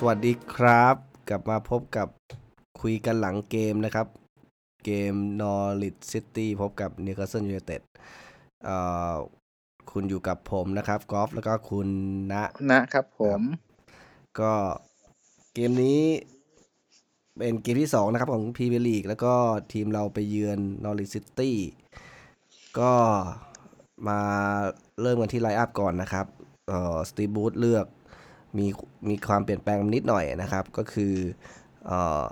สวัสดีครับ กลับมาพบกับคุยกันหลังเกมนะครับ เกม Norwich City พบกับ Newcastle United เอ่อคุณอยู่กับผมนะครับกอล์ฟแล้วก็คุณณนะครับผม ก็เกมนี้เป็นเกมที่2นะครับของพรีเมียร์ลีกแล้วก็ทีมเราไปเยือน Norwich City ก็มาเริ่มกันที่ไลน์อัพก่อนนะครับเอ่อสตีบูธเลือก มีมีความเปลี่ยนแปลงนิดหน่อยนะครับ ก็คือเอ่อ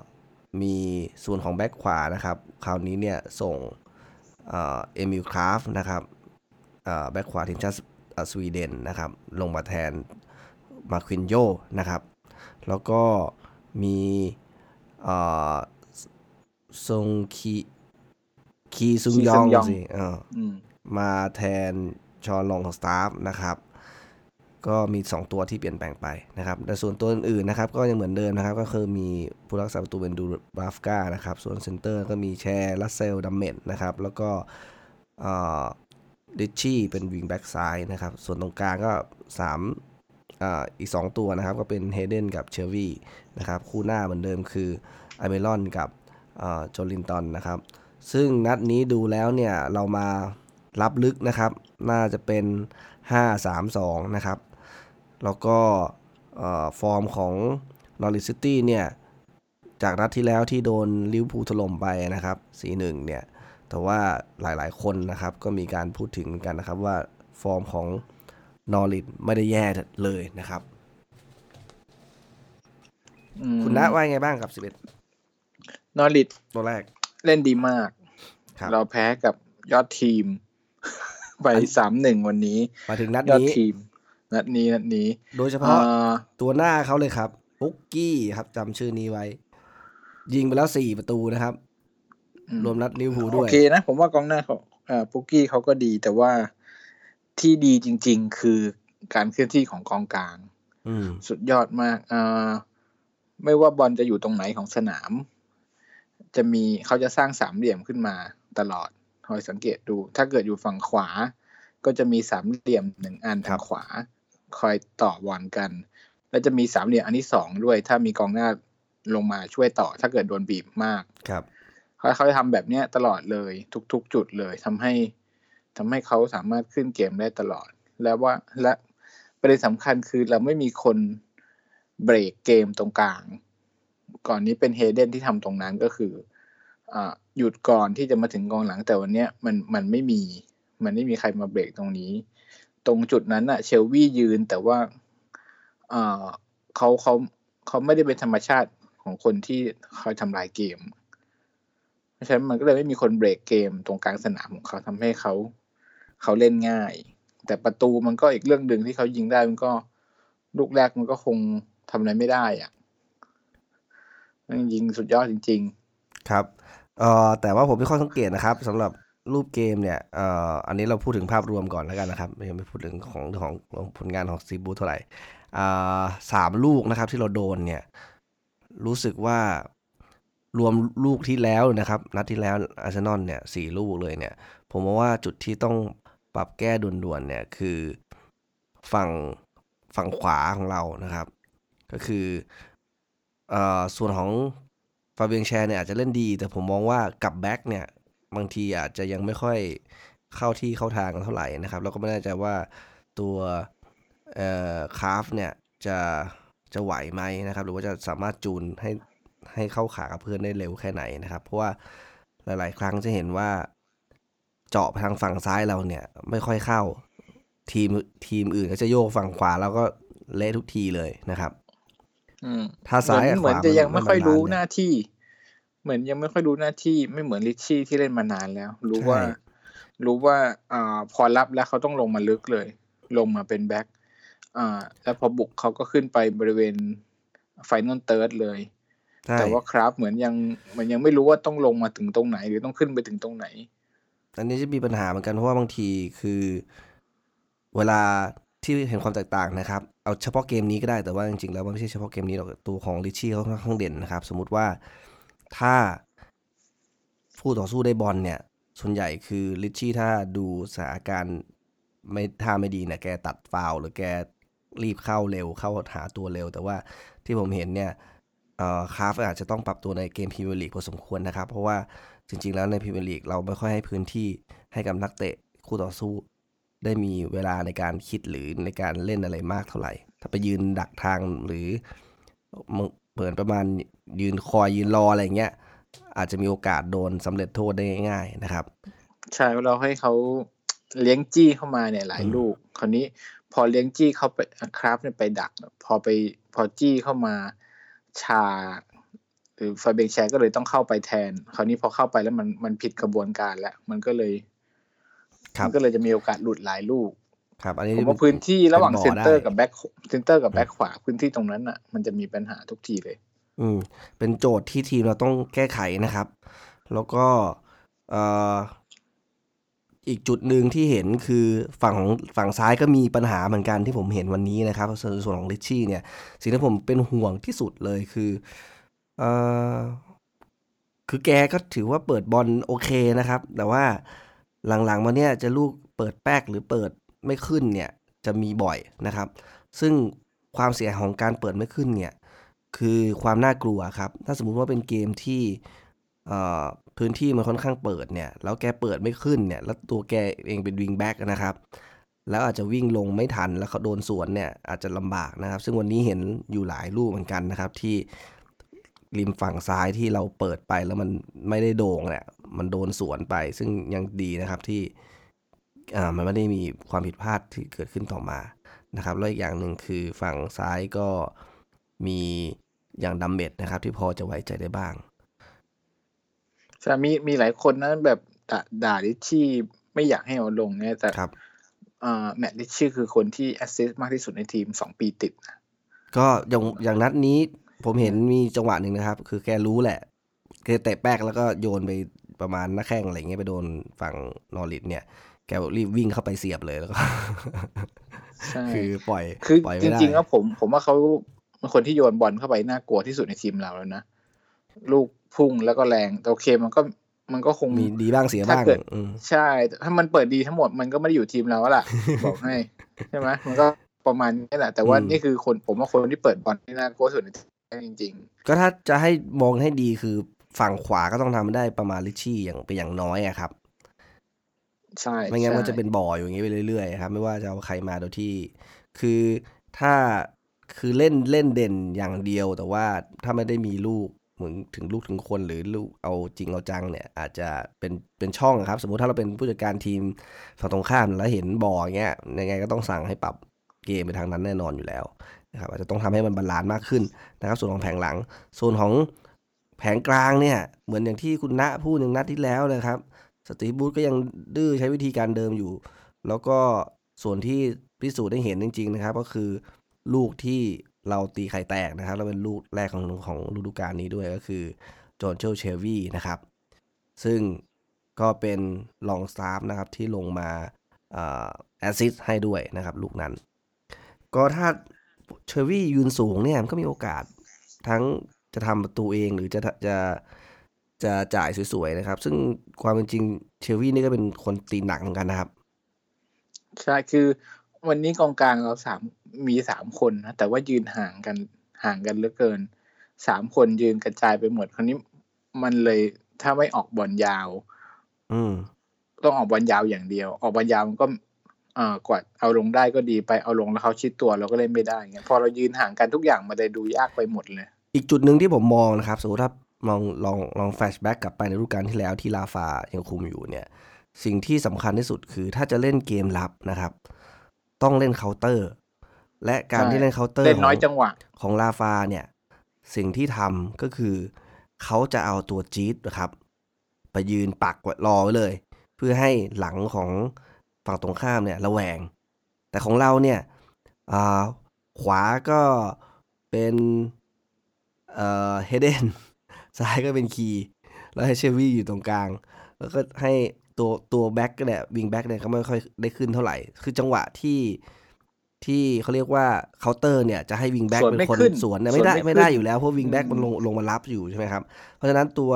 มีส่วนของแบ็คขวานะครับ คราวนี้เนี่ยส่งเอ่อเอมิลคราฟนะครับเอ่อแบ็คขวาทีมชาติเอ่อสวีเดนนะครับ ลงมาแทนมาควินโยนะครับ แล้วก็มีเอ่อซงคีคีซุงยองสิเอออืมมาแทนชอนลองของสตาฟนะครับ ก็มี 2 ตัวที่เปลี่ยนแปลงไปนะครับ แต่ส่วนตัวอื่นๆนะครับ ก็ยังเหมือนเดิมนะครับ ก็คือมีผู้รักษาประตูเป็นดูบราฟกานะครับ ส่วนเซนเตอร์ก็มีแชร์ลาสเซลส์ดัมเมตต์นะครับ แล้วก็ริทชี่เป็นวิงแบ็กซ้ายนะครับ ส่วนตรงกลางก็3ออีก 2 ตัวนะครับ ก็เป็นเฮเดนกับเชลวีย์นะครับ คู่หน้าเหมือนเดิมคืออัลมิรอนกับโจลินตอนนะครับ ซึ่งนัดนี้ดูแล้วเนี่ยเรามารับลึกนะครับ น่าจะเป็น 5-3-2 นะครับ แล้วก็เอ่อฟอร์มของนอริชซิตี้เนี่ย จากนัดที่แล้วที่โดนลิเวอร์พูลถล่มไปนะครับ 4-1 เนี่ย แต่ว่าหลายๆคนนะครับ ก็มีการพูดถึงเหมือนกันนะครับว่าฟอร์มของนอริชไม่ได้แย่เลยนะครับอืมคุณณว่าไงบ้างกับนอริด11ตัวแรก เล่นดีมากครับเราแพ้กับยอดทีม ไปสามหนึ่งวันนี้มาถึงนัดยอดนี้ทีม นัดนี้นัดนี้ โดยเฉอ่พาะาตัวหน้าเขาเลยครับปุ๊กกี้ครับจำชื่อนี้ไว้ ยิงไปแล้วสี่ประตูนะครับอืมรวมนัดลิเวอร์พูลโอด้วยเคนะ ผมว่ากองหน้าเขาอ่าปุกกี้เขาก็ดีแต่ว่าที่ดีจริง ๆ คือการเคลื่อนที่ของกองกลางอืมสุดยอดมากอ่าไม่ว่าบอลจะอยู่ตรงไหนของสนาม จะมีเขาจะสร้างสามเหลี่ยมขึ้นมาตลอดคอยสังเกตดู ถ้าเกิดอยู่ฝั่งขวา ก็จะมีสามเหลี่ยมหนึ่งอันครัทางบขวา คอยต่อบอลกัน แล้วจะมีสามเหลี่ยมอันที่สองด้วย ถ้ามีกองหน้าลงมาช่วยต่อ ถ้าเกิดโดนบีบมากครับเขาเขาจะทำแบบเนี้ยตลอดเลย ทุก ๆ จุดเลยทำให้ทำให้เขาสามารถขึ้นเกมได้ตลอด แล้วว่าและประเด็นสำคัญคือเราไม่มีคนเบรกเกมตรงกลาง ก่อนนี้เป็นเฮเดนที่ทำตรงนั้นก็คืออ่าหยุดก่อนที่จะมาถึงกองหลังแต่วันเนี้ยมันมันไม่มี มันไม่มีใครมาเบรกตรงนี้ ตรงจุดนั้นอะเชลวี่ยืนแต่ว่าอ่าเขาเขาเขาไม่ได้เป็นธรรมชาติของคนที่คอยทำลายเกม เพราะฉะนั้นมันก็เลยไม่มีคนเบรกเกมตรงกลางสนามของเขาทำให้เขาเขาเล่นง่าย แต่ประตูมันก็อีกเรื่องหนึ่งที่เขายิงได้มันก็ลูกแรกมันก็คงทำอะไรไม่ได้อะมันยิงสุดยอดจริงครับเอ่อแต่ว่าผมมีข้อสังเกตนะครับสำหรับ รูปเกมเนี่ยเอ่ออันนี้เราพูดถึงภาพรวมก่อนแล้วกันนะครับไม่ไม่พูดถึงของของของผลงานของซีบูเท่าไหร่อ่าสามลูกนะครับที่เราโดนเนี่ย รู้สึกว่ารวมลูกที่แล้วนะครับ นัดที่แล้วอาร์เซนอลเนี่ยสี่ลูกเลยเนี่ย ผมมองว่าจุดที่ต้องปรับแก้ด่วนๆเนี่ยคือฝั่งฝั่งขวาของเรานะครับ ก็คืออส่วนของฟาเบียงแชร์เนี่ยอาจจะเล่นดี แต่ผมมองว่ากับแบ็กเนี่ย บางทีอาจจะยังไม่ค่อยเข้าที่เข้าทางกันเท่าไหร่นะครับ แล้วก็ไม่แน่ใจว่าตัวเอ่อคาฟเนี่ยจะจะไหวไหมนะครับ หรือว่าจะสามารถจูนให้ให้เข้าขากับเพื่อนได้เร็วแค่ไหนนะครับ เพราะว่าหลาย ๆ ครั้งจะเห็นว่า เจาะไปทางฝั่งซ้ายเราเนี่ย ไม่ค่อยเข้าทีมทีมอื่นก็จะโยกฝั่งขวาแล้วก็เละทุกทีเลยนะครับๆอืมถ้าซ้ายกับเหมือนขวาจะยังไม่ค่อยรู้นหน้าที่ เหมือนยังไม่ค่อยรู้หน้าที่ไม่เหมือนลิชชี่ที่เล่นมานานแล้ว รู้ว่าใช่รู้ว่าอ่าพอรับแล้วเขาต้องลงมาลึกเลย ลงมาเป็นแบ็คอ่า แล้วพอบุกเขาก็ขึ้นไปบริเวณ final third เลยใช่แต่ว่าครับเหมือนยังเหมือนยังไม่รู้ว่าต้องลงมาถึงตรงไหน หรือต้องขึ้นไปถึงตรงไหน อันนี้จะมีปัญหาเหมือนกันเพราะว่าบางทีคือ เวลาที่เห็นความแตกต่างนะครับ เอาเฉพาะเกมนี้ก็ได้แต่ว่าจริงๆแล้วมันไม่ใช่เฉพาะเกมนี้หรอกตัวของริทชี่เขาค่อนข้างเด่นนะครับ สมมุติว่า ถ้าผู้ต่อสู้ได้บอลเนี่ย ส่วนใหญ่คือลิชชี่ถ้าดูสถานการณ์ไม่ท่าไม่ดีเนี่ยแกตัดฟาวหรือแกรีบเข้าเร็วเข้าหาตัวเร็ว แต่ว่าที่ผมเห็นเนี่ยเอ่อคาฟอาจจะต้องปรับตัวในเกมพรีเมียร์ลีกพอสมควรนะครับ เพราะว่าจริง ๆ แล้วในพรีเมียร์ลีกเราไม่ค่อยให้พื้นที่ให้กับนักเตะคู่ต่อสู้ ได้มีเวลาในการคิดหรือในการเล่นอะไรมากเท่าไหร่ ถ้าไปยืนดักทางหรือ เหมือนประมาณยืนคอยยืนรออะไรเงี้ย อาจจะมีโอกาสโดนสำเร็จโทษได้ง่ายๆนะครับ ใช่เราให้เขาเลี้ยงจี้เข้ามาเนี่ยหลายอืมลูก คราวนี้พอเลี้ยงจี้เข้าไปคราฟเนี่ยไปดัก พอไปพอจี้เข้ามาชาหรือไฟเบงแชร์ก็เลยต้องเข้าไปแทน คราวนี้พอเข้าไปแล้วมันมันผิดกระบวนการแล้ว มันก็เลยครับมันก็เลยจะมีโอกาสหลุดหลายลูก ครับอันนี้ผมว่าพื้นที่ระหว่างป็บ่เซนเตอร์ได้กับแบ็คเซนเตอร์กับแบ็คขวาพื้นที่ตรงนั้นอะ มันจะมีปัญหาทุกทีเลย อืม เป็นโจทย์ที่ทีมเราต้องแก้ไขนะครับ แล้วก็เอ่ออีกจุดหนึ่งที่เห็นคือฝั่งของฝั่งซ้ายก็มีปัญหาเหมือนกันที่ผมเห็นวันนี้นะครับส่วนส่วนของลิชชี่เนี่ย สิ่งที่ผมเป็นห่วงที่สุดเลยคือเอ่อคือแกก็ถือว่าเปิดบอลโอเคนะครับ แต่ว่าหลังๆมาเนี่ยจะลูกเปิดแป๊กหรือเปิด ไม่ขึ้นเนี่ยจะมีบ่อยนะครับ ซึ่งความเสียของการเปิดไม่ขึ้นเนี่ยคือความน่ากลัวครับ ถ้าสมมุติว่าเป็นเกมที่พื้นที่มันค่อนข้างเปิดเนี่ยแล้วแกเปิดไม่ขึ้นเนี่ยแล้วตัวแกเองเป็นวิงแบ็กนะครับแล้วอาจจะวิ่งลงไม่ทันแล้วเขาโดนสวนเนี่ยอาจจะลำบากนะครับ ซึ่งวันนี้เห็นอยู่หลายลูกเหมือนกันนะครับ ที่ริมฝั่งซ้ายที่เราเปิดไปแล้วมันไม่ได้โด่งเนี่ยมันโดนสวนไป ซึ่งยังดีนะครับที่ มันไม่ได้มีความผิดพลาดที่เกิดขึ้นต่อมานะครับแล้วอีกอย่างหนึ่งคือฝั่งซ้ายก็มีอย่างดัมเมตต์นะครับ ที่พอจะไว้ใจได้บ้างใช่มีมีหลายคนนะแบบด่าด่าริทชี่ไม่อยากให้เอาลงเนี่ยแต่ครับอ่าแมตต์ริทชี่คือคนที่ assist มากที่สุดในทีมสองปีติดนะก็อย่างอย่างนัดนี้ผมเห็นมีจังหวะหนึ่งนะครับ คือแกรู้แหละแกเตะแป๊กแล้วก็โยนไปประมาณหน้าแข้งอะไรเงี้ยไปโดนฝั่งนอริทเนี่ย แกรีบวิ่งเข้าไปเสียบเลยแล้วก็ใช่คือปล่อยคือปล่อยจไม่ได้ริงๆแล้วผม ผมว่าเขาเป็นคนที่โยนบอลเข้าไปน่ากลัวที่สุดในทีมเราแล้วนะลูกพุ่งแล้วก็แรงแต่โอเคมันก็มันก็คงมีดีบ้างเสียถ้าบ้างเกิดอืมใช่แต่ถ้ามันเปิดดีทั้งหมดมันก็ไม่ได้อยู่ทีมเราแล้วล่ะ บอกให้ใช่ไหมมันก็ประมาณนี้แหละ แต่ว่านี่คือคนผมว่าคนที่เปิดบอลที่น่ากลัวที่สุดในทีมจริงก็ถ้าจะให้มองให้ดีคือฝั่งขวาก็ต้องทำได้ประมาณลิชชี่อย่างเป็นอย่างน้อยอะครับๆ ใช่ไม่งั้นใช่ มันจะเป็นบ่ออยู่อย่างนี้ไปเรื่อยๆครับไม่ว่าจะเอาใครมาโดยที่ คือถ้าคือเล่นเล่นเด่นอย่างเดียวแต่ว่าถ้าไม่ได้มีลูกเหมือนถึงลูกถึงคนหรือลูกเอาจริงเอาจังเนี่ย อาจจะเป็นเป็นช่องอะครับ สมมุติถ้าเราเป็นผู้จัดการทีมฝั่งตรงข้ามแล้วเห็นบ่อยอย่างเงี้ยยังไงก็ต้องสั่งให้ปรับเกมไปทางนั้นแน่นอนอยู่แล้วนะครับอาจจะต้องทำให้มัน balance มากขึ้นนะครับ ส่วนของแผงหลัง ส่วนของแผงกลางเนี่ย เหมือนอย่างที่คุณณพูดหนึ่งนัดที่แล้วเลยครับ สตีฟบรูซก็ยังดื้อใช้วิธีการเดิมอยู่ แล้วก็ส่วนที่พิสูจน์ได้เห็นจริง ๆ นะครับ ก็คือลูกที่เราตีไข่แตกนะครับแล้วเป็นลูกแรกของของฤดูกาลนี้ด้วยก็คือจอนโจเชลวีย์นะครับ ซึ่งก็เป็นลองสตาฟนะครับที่ลงมาแอสซิสให้ด้วยนะครับลูกนั้น ก็ถ้าเชลวีย์ยืนสูงเนี่ยก็มีโอกาสทั้งจะทำประตูเองหรือจะจะ จะจ่ายสวยๆนะครับ ซึ่งความเป็นจริงเชลวีย์นี่ก็เป็นคนตีนหนักเหมือนกันนะครับ ใช่คือวันนี้กองกลางเราสามมีสามคนนะแต่ว่ายืนห่างกันห่างกันเหลือเกินสามคนยืนกระจายไปหมดคราวนี้มันเลยถ้าไม่ออกบอลยาว อืมต้องออกบอลยาวอย่างเดียว ออกบอลยาวมันก็เอ่อกว่าเอาลงได้ก็ดีไปเอาลงแล้วเขาชิดตัวเราก็เล่นไม่ได้เงี้ยพอเรายืนห่างกันทุกอย่างมันเลยดูยากไปหมดเลย อีกจุดหนึ่งที่ผมมองนะครับสมมติถ้า ลองลองลองแฟชแบ็กกลับไปในฤดูกาลที่แล้วที่ลาฟายังคุมอยู่เนี่ย สิ่งที่สำคัญที่สุดคือถ้าจะเล่นเกมรับนะครับ ต้องเล่นเคาน์เตอร์ และการใช่ที่เล่นเคาน์เตอร์เล่นน้อยของจังหวะของลาฟาเนี่ย สิ่งที่ทำก็คือเขาจะเอาตัวจี๊ดนะครับ ไปยืนปักไว้รอไว้เลย เพื่อให้หลังของฝั่งตรงข้ามเนี่ยระแวง แต่ของเราเนี่ยอ่าขวาก็เป็นเอ่อเฮเดน ซ้ายก็เป็นคีย์แล้วให้เชลวีย์อยู่ตรงกลาง แล้วก็ให้ตัวตัวแบ็กก็เนี่ยวิงแบ็กเนี่ยก็ไม่ค่อยได้ขึ้นเท่าไหร่ คือจังหวะที่ที่เขาเรียกว่าเคาน์เตอร์เนี่ยจะให้วิงแบ็กสวนเป็นไม่คนขึ้นสวนเนี่ยสวนไม่ได้ไม่ไม่ได้ขึ้นอยู่แล้วเพราะวิงแบ็กอืมมันลงลงมารับอยู่ใช่ไหมครับ เพราะฉะนั้นตัว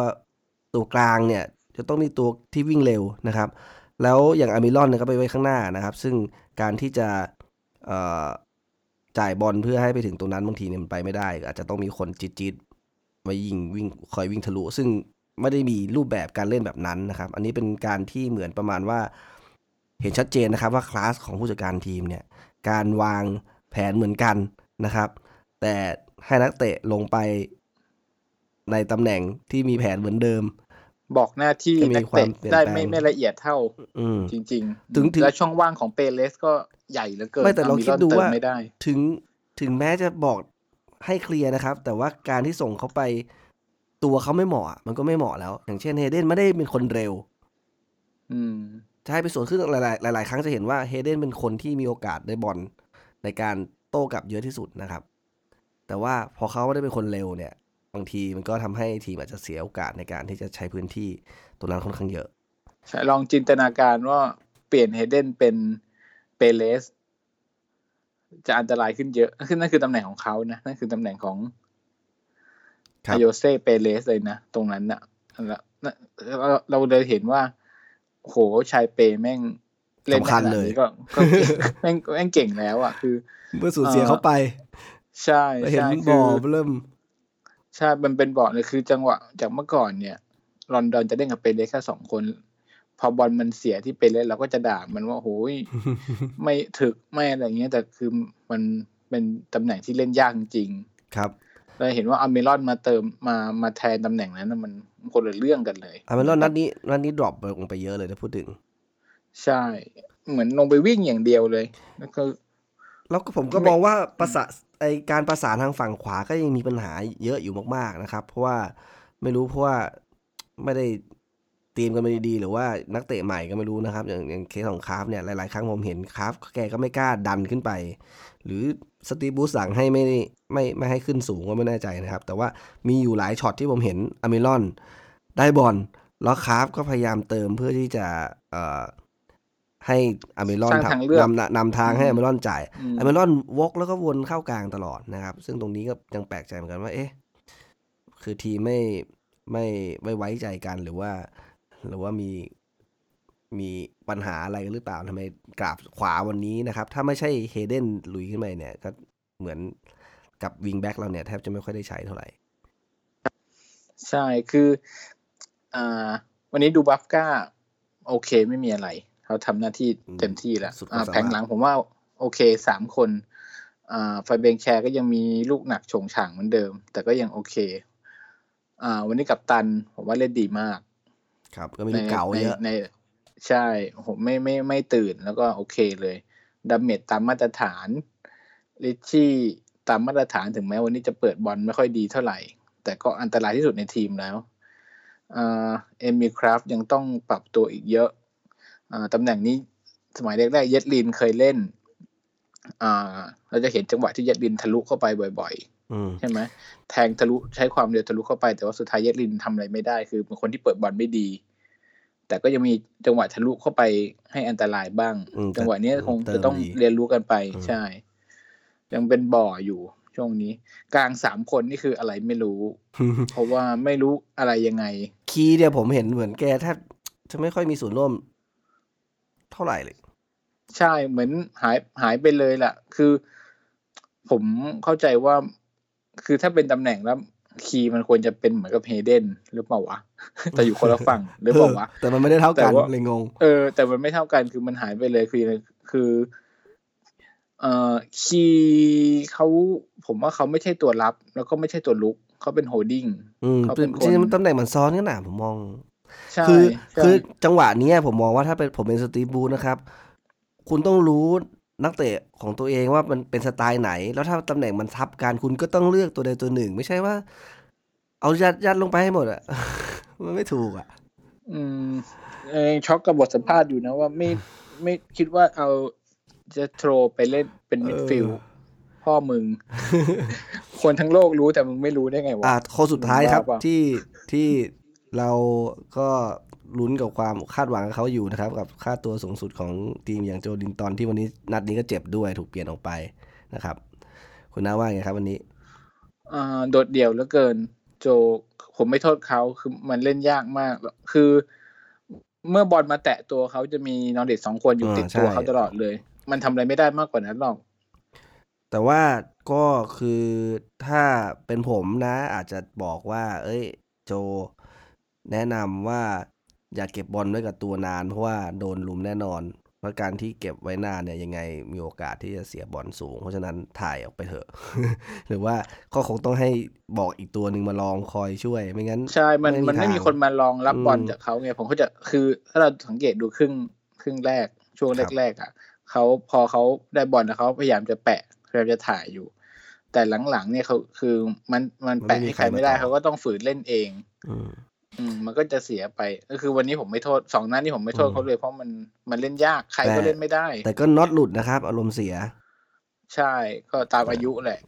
ตัวกลางเนี่ยจะต้องมีตัวที่วิ่งเร็วนะครับ แล้วอย่างอัลมิรอนเนี่ยก็ไปไว้ข้างหน้านะครับ ซึ่งการที่จะเอ่อจ่ายบอลเพื่อให้ไปถึงตรงนั้นบางทีเนี่ยมันไปไม่ได้ อาจจะต้องมีคนจี๊ดๆ มายิงวิ่งคอยวิ่งทะลุ ซึ่งไม่ได้มีรูปแบบการเล่นแบบนั้นนะครับ อันนี้เป็นการที่เหมือนประมาณว่า เห็นชัดเจนนะครับว่าคลาสของผู้จัดการทีมเนี่ยการวางแผนเหมือนกันนะครับ แต่ให้นักเตะลงไปในตำแหน่งที่มีแผนเหมือนเดิม บอกหน้าที่จะมีนักความเตะเปลี่ยนได้แปลงไม่ไม่ละเอียดเท่าอืมจริงถึงถึงและช่องว่างของเปเรสก็ใหญ่เหลือเกินไม่แต่เรามิคิดดูเติมว่าไม่ได้ถึงถึงแม้จะบอก ให้เคลียร์นะครับ แต่ว่าการที่ส่งเขาไปตัวเขาไม่เหมาะอะมันก็ไม่เหมาะแล้ว อย่างเช่นเฮเดนไม่ได้เป็นคนเร็ว อืมจะให้ไปสวนขึ้นหลายๆหลาย ๆ ครั้งจะเห็นว่าเฮเดนเป็นคนที่มีโอกาสได้บอลในการโต้กลับเยอะที่สุดนะครับ แต่ว่าพอเขาไม่ได้เป็นคนเร็วเนี่ย บางทีมันก็ทำให้ทีมอาจจะเสียโอกาสในการที่จะใช้พื้นที่ตรงนั้นค่อนข้างเยอะใช่ลองจินตนาการว่าเปลี่ยนเฮเดนเป็นเปเรส จะอันตรายขึ้นเยอะคือนั่นคือตำแหน่งของเขานะนั่นคือตำแหน่งของครับอโยเซ่เปเรสเลยนะ ตรงนั้นน่ะแล้วเราเราเลยเห็นว่า โหชายเปแม่งเล่นสำคัญขนาดเลยนี้ก็ก็เก่งแม่งแม่งเก่งแล้ว อะ คือ เมื่อสูญเสียเขาไป ใช่แล้วเห็นใช่บอคือเริ่ม ใช่ มันเป็นบอร์ดเลยคือจังหวะจากเมื่อก่อนเนี่ยรอนดอนจะเล่นกับเปเรสแค่สองคน พอบอลมันเสียที่เปเรสเราก็จะด่ามันว่าโหยไม่ถึกไม่อะไรเงี้ยแต่คือมันเป็นตำแหน่งที่เล่นยากจริงครับเราเห็นว่าอัลมิรอนมาเติมมามาแทนตำแหน่งนั้นน่ะมันคนละเรื่องกันเลยอัลมิรอนนัดนี้นัดนี้ drop ลงไปเยอะเลยถ้าพูดถึง ใช่ เหมือนลงไปวิ่งอย่างเดียวเลยแล้วก็แล้วก็ผมก็ไม่มองว่าประสาไอการประสานทางฝั่งขวาก็ยังมีปัญหาเยอะอยู่มาก ๆนะครับ เพราะว่าไม่รู้เพราะว่าไม่ได้ เตรียมกันมาดีๆหรือว่านักเตะใหม่ก็ไม่รู้นะครับ อย่างอย่างเคสของคราฟเนี่ยหลายๆ ครั้งผมเห็นคราฟแกก็ไม่กล้าดันขึ้นไป หรือสตีฟบูธสั่งให้ไม่ได้ไม่ไม่ให้ขึ้นสูงก็ไม่แน่ใจนะครับ แต่ว่ามีอยู่หลายช็อตที่ผมเห็นอเมรอนได้บอลแล้วคราฟก็พยายามเติมเพื่อที่จะเอ่อให้อเมรอนสร้างทางเลือกนำนำทางให้อเมรอนจ่ายอืมอเมรอนวกแล้วก็วนเข้ากลางตลอดนะครับ ซึ่งตรงนี้ก็ยังแปลกใจเหมือนกันว่า เอ๊ะ คือทีมไม่ไม่ไม่ไว้ใจกันหรือว่า หรือว่ามีมีปัญหาอะไรกันหรือเปล่าทำไมกราบขวาวันนี้นะครับ ถ้าไม่ใช่เฮเดนลุยขึ้นไปเนี่ย ก็เหมือนกับวิงแบ็กเราเนี่ยแทบจะไม่ค่อยได้ใช้เท่าไหร่ ใช่คืออ่าวันนี้ดูบัฟก้า โอเคไม่มีอะไร เขาทำหน้าที่เต็มที่แล้วสุดความอ่าสามารถแผงหลังผมว่า โอเคสามคนอ่าฟาเบียนแชร์ก็ยังมีลูกหนักโฉงฉางเหมือนเดิม แต่ก็ยังโอเคอ่าวันนี้กัปตันผมว่าเล่นดีมาก ครับก็มีลูกเก่าในเยอะในใช่ผมไม่ไม่ไม่ตื่นแล้วก็โอเคเลยดัมเมตต์ตามมาตรฐานริตชี่ตามมาตรฐานถึงแม้วันนี้จะเปิดบอลไม่ค่อยดีเท่าไหร่ แต่ก็อันตรายที่สุดในทีมแล้วอ่าเอมิคราฟยังต้องปรับตัวอีกเยอะอ่าตำแหน่งนี้สมัยแรกๆเยดลินเคยเล่นอ่าเราจะเห็นจังหวะที่เยดลินทะลุเข้าไปบ่อยๆอืม ใช่ไหมแทงทะลุใช้ความเร็วทะลุเข้าไป แต่ว่าสุดท้ายเยดลินทำอะไรไม่ได้ คือเป็นคนที่เปิดบอลไม่ดี แต่ก็ยังมีจังหวะทะลุเข้าไปให้อันตรายบ้างอืมจังหวะนี้คงเติมจะต้องดีเรียนรู้กันไปอืมใช่ ยังเป็นบ่ออยู่ช่วงนี้ กลางสามคนนี่คืออะไรไม่รู้ เพราะว่าไม่รู้อะไรยังไง คีย์เนี่ยผมเห็นเหมือนแกแทบจะไม่ค่อยมีส่วนร่วม เท่าไหร่เลย ใช่เหมือนหายหายไปเลยล่ะ คือผมเข้าใจว่า คือถ้าเป็นตำแหน่งแล้วคีย์มันควรจะเป็นเหมือนกับเฮเดนหรือเปล่าวะ แต่อยู่คนละฝั่งหรือเปล่าวะเออแต่มันไม่ได้เท่ากันแต่ว่าเลยงง เออ แต่มันไม่เท่ากันคือมันหายไปเลยคือคือ เอ่อคีย์เขาผมว่าเขาไม่ใช่ตัวรับ แล้วก็ไม่ใช่ตัวรุกเขาเป็น holdingอืมเขาเป็นคนจริงๆมันตำแหน่งมันซ้อนกันนะผมมองใช่คือใช่คือจังหวะเนี้ยผมมองว่าถ้าเป็นผมเป็นสตีฟบรูซนะครับ คุณต้องรู้ นักเตะของตัวเองว่ามันเป็นสไตล์ไหน แล้วถ้าตำแหน่งมันทับกันคุณก็ต้องเลือกตัวใดตัวหนึ่ง ไม่ใช่ว่า เอายัดยัดลงไปให้หมดอะมันไม่ถูกอะอืมเออช็อกกับบทสัมภาษณ์อยู่นะว่าไม่ไม่คิดว่าเอาจะโทรไปเล่นเป็นมิดฟิลด์พ่อมึง คนทั้งโลกรู้แต่มึงไม่รู้ได้ไงวะอ่าคนสุดท้ายครับว่าเปล่าที่ที่เราก็ ลุ้นกับความคาดหวังกับเขาอยู่นะครับ กับค่าตัวสูงสุดของทีมอย่างโจลินตันที่วันนี้นัดนี้ก็เจ็บด้วยถูกเปลี่ยนออกไปนะครับ คุณน้าว่าไงครับวันนี้อ่าโดดเดี่ยวเหลือเกิน โจผมไม่โทษเขาคือมันเล่นยากมาก คือ เมื่อบอลมาแตะตัวเขาจะมีนอเด็ดสองคนอยู่อ่าติดตัวใช่เขาตลอดเลย มันทำอะไรไม่ได้มากกว่านั้นหรอก แต่ว่าก็คือถ้าเป็นผมนะ อาจจะบอกว่า เอ้ย โจ แนะนำว่า อย่าเก็บบอลไว้กับตัวนาน เพราะว่าโดนลุมแน่นอน เพราะการที่เก็บไว้นานเนี่ยยังไงมีโอกาสที่จะเสียบอลสูง เพราะฉะนั้นถ่ายออกไปเถอะ หรือว่าก็คงต้องให้บอกอีกตัวหนึ่งมาลองคอยช่วย ไม่งั้น ใช่ มันไม่มีมันไม่มีทางคนมารองรับอืมบอลจากเขาไงผมก็จะคือ ถ้าเราสังเกตดูครึ่งครึ่งแรกช่วงครับแรกๆอะเขาพอเขาได้บอลนะเขาพยายามจะแปะพยายามจะถ่ายอยู่ แต่หลังๆเนี่ยเขาคือมันมันแปะให้ใครไม่ได้เขาก็ต้องฝืนเล่นเอง อืมอืมมันก็จะเสียไปก็คือวันนี้ผมไม่โทษสองนัดนี่ผมไม่โทษอืมเขาเลยเพราะมันมันเล่นยากใครแต่ก็เล่นไม่ได้ แต่ก็น็อตหลุดนะครับ อารมณ์เสีย ใช่ก็ตามอายุแหละ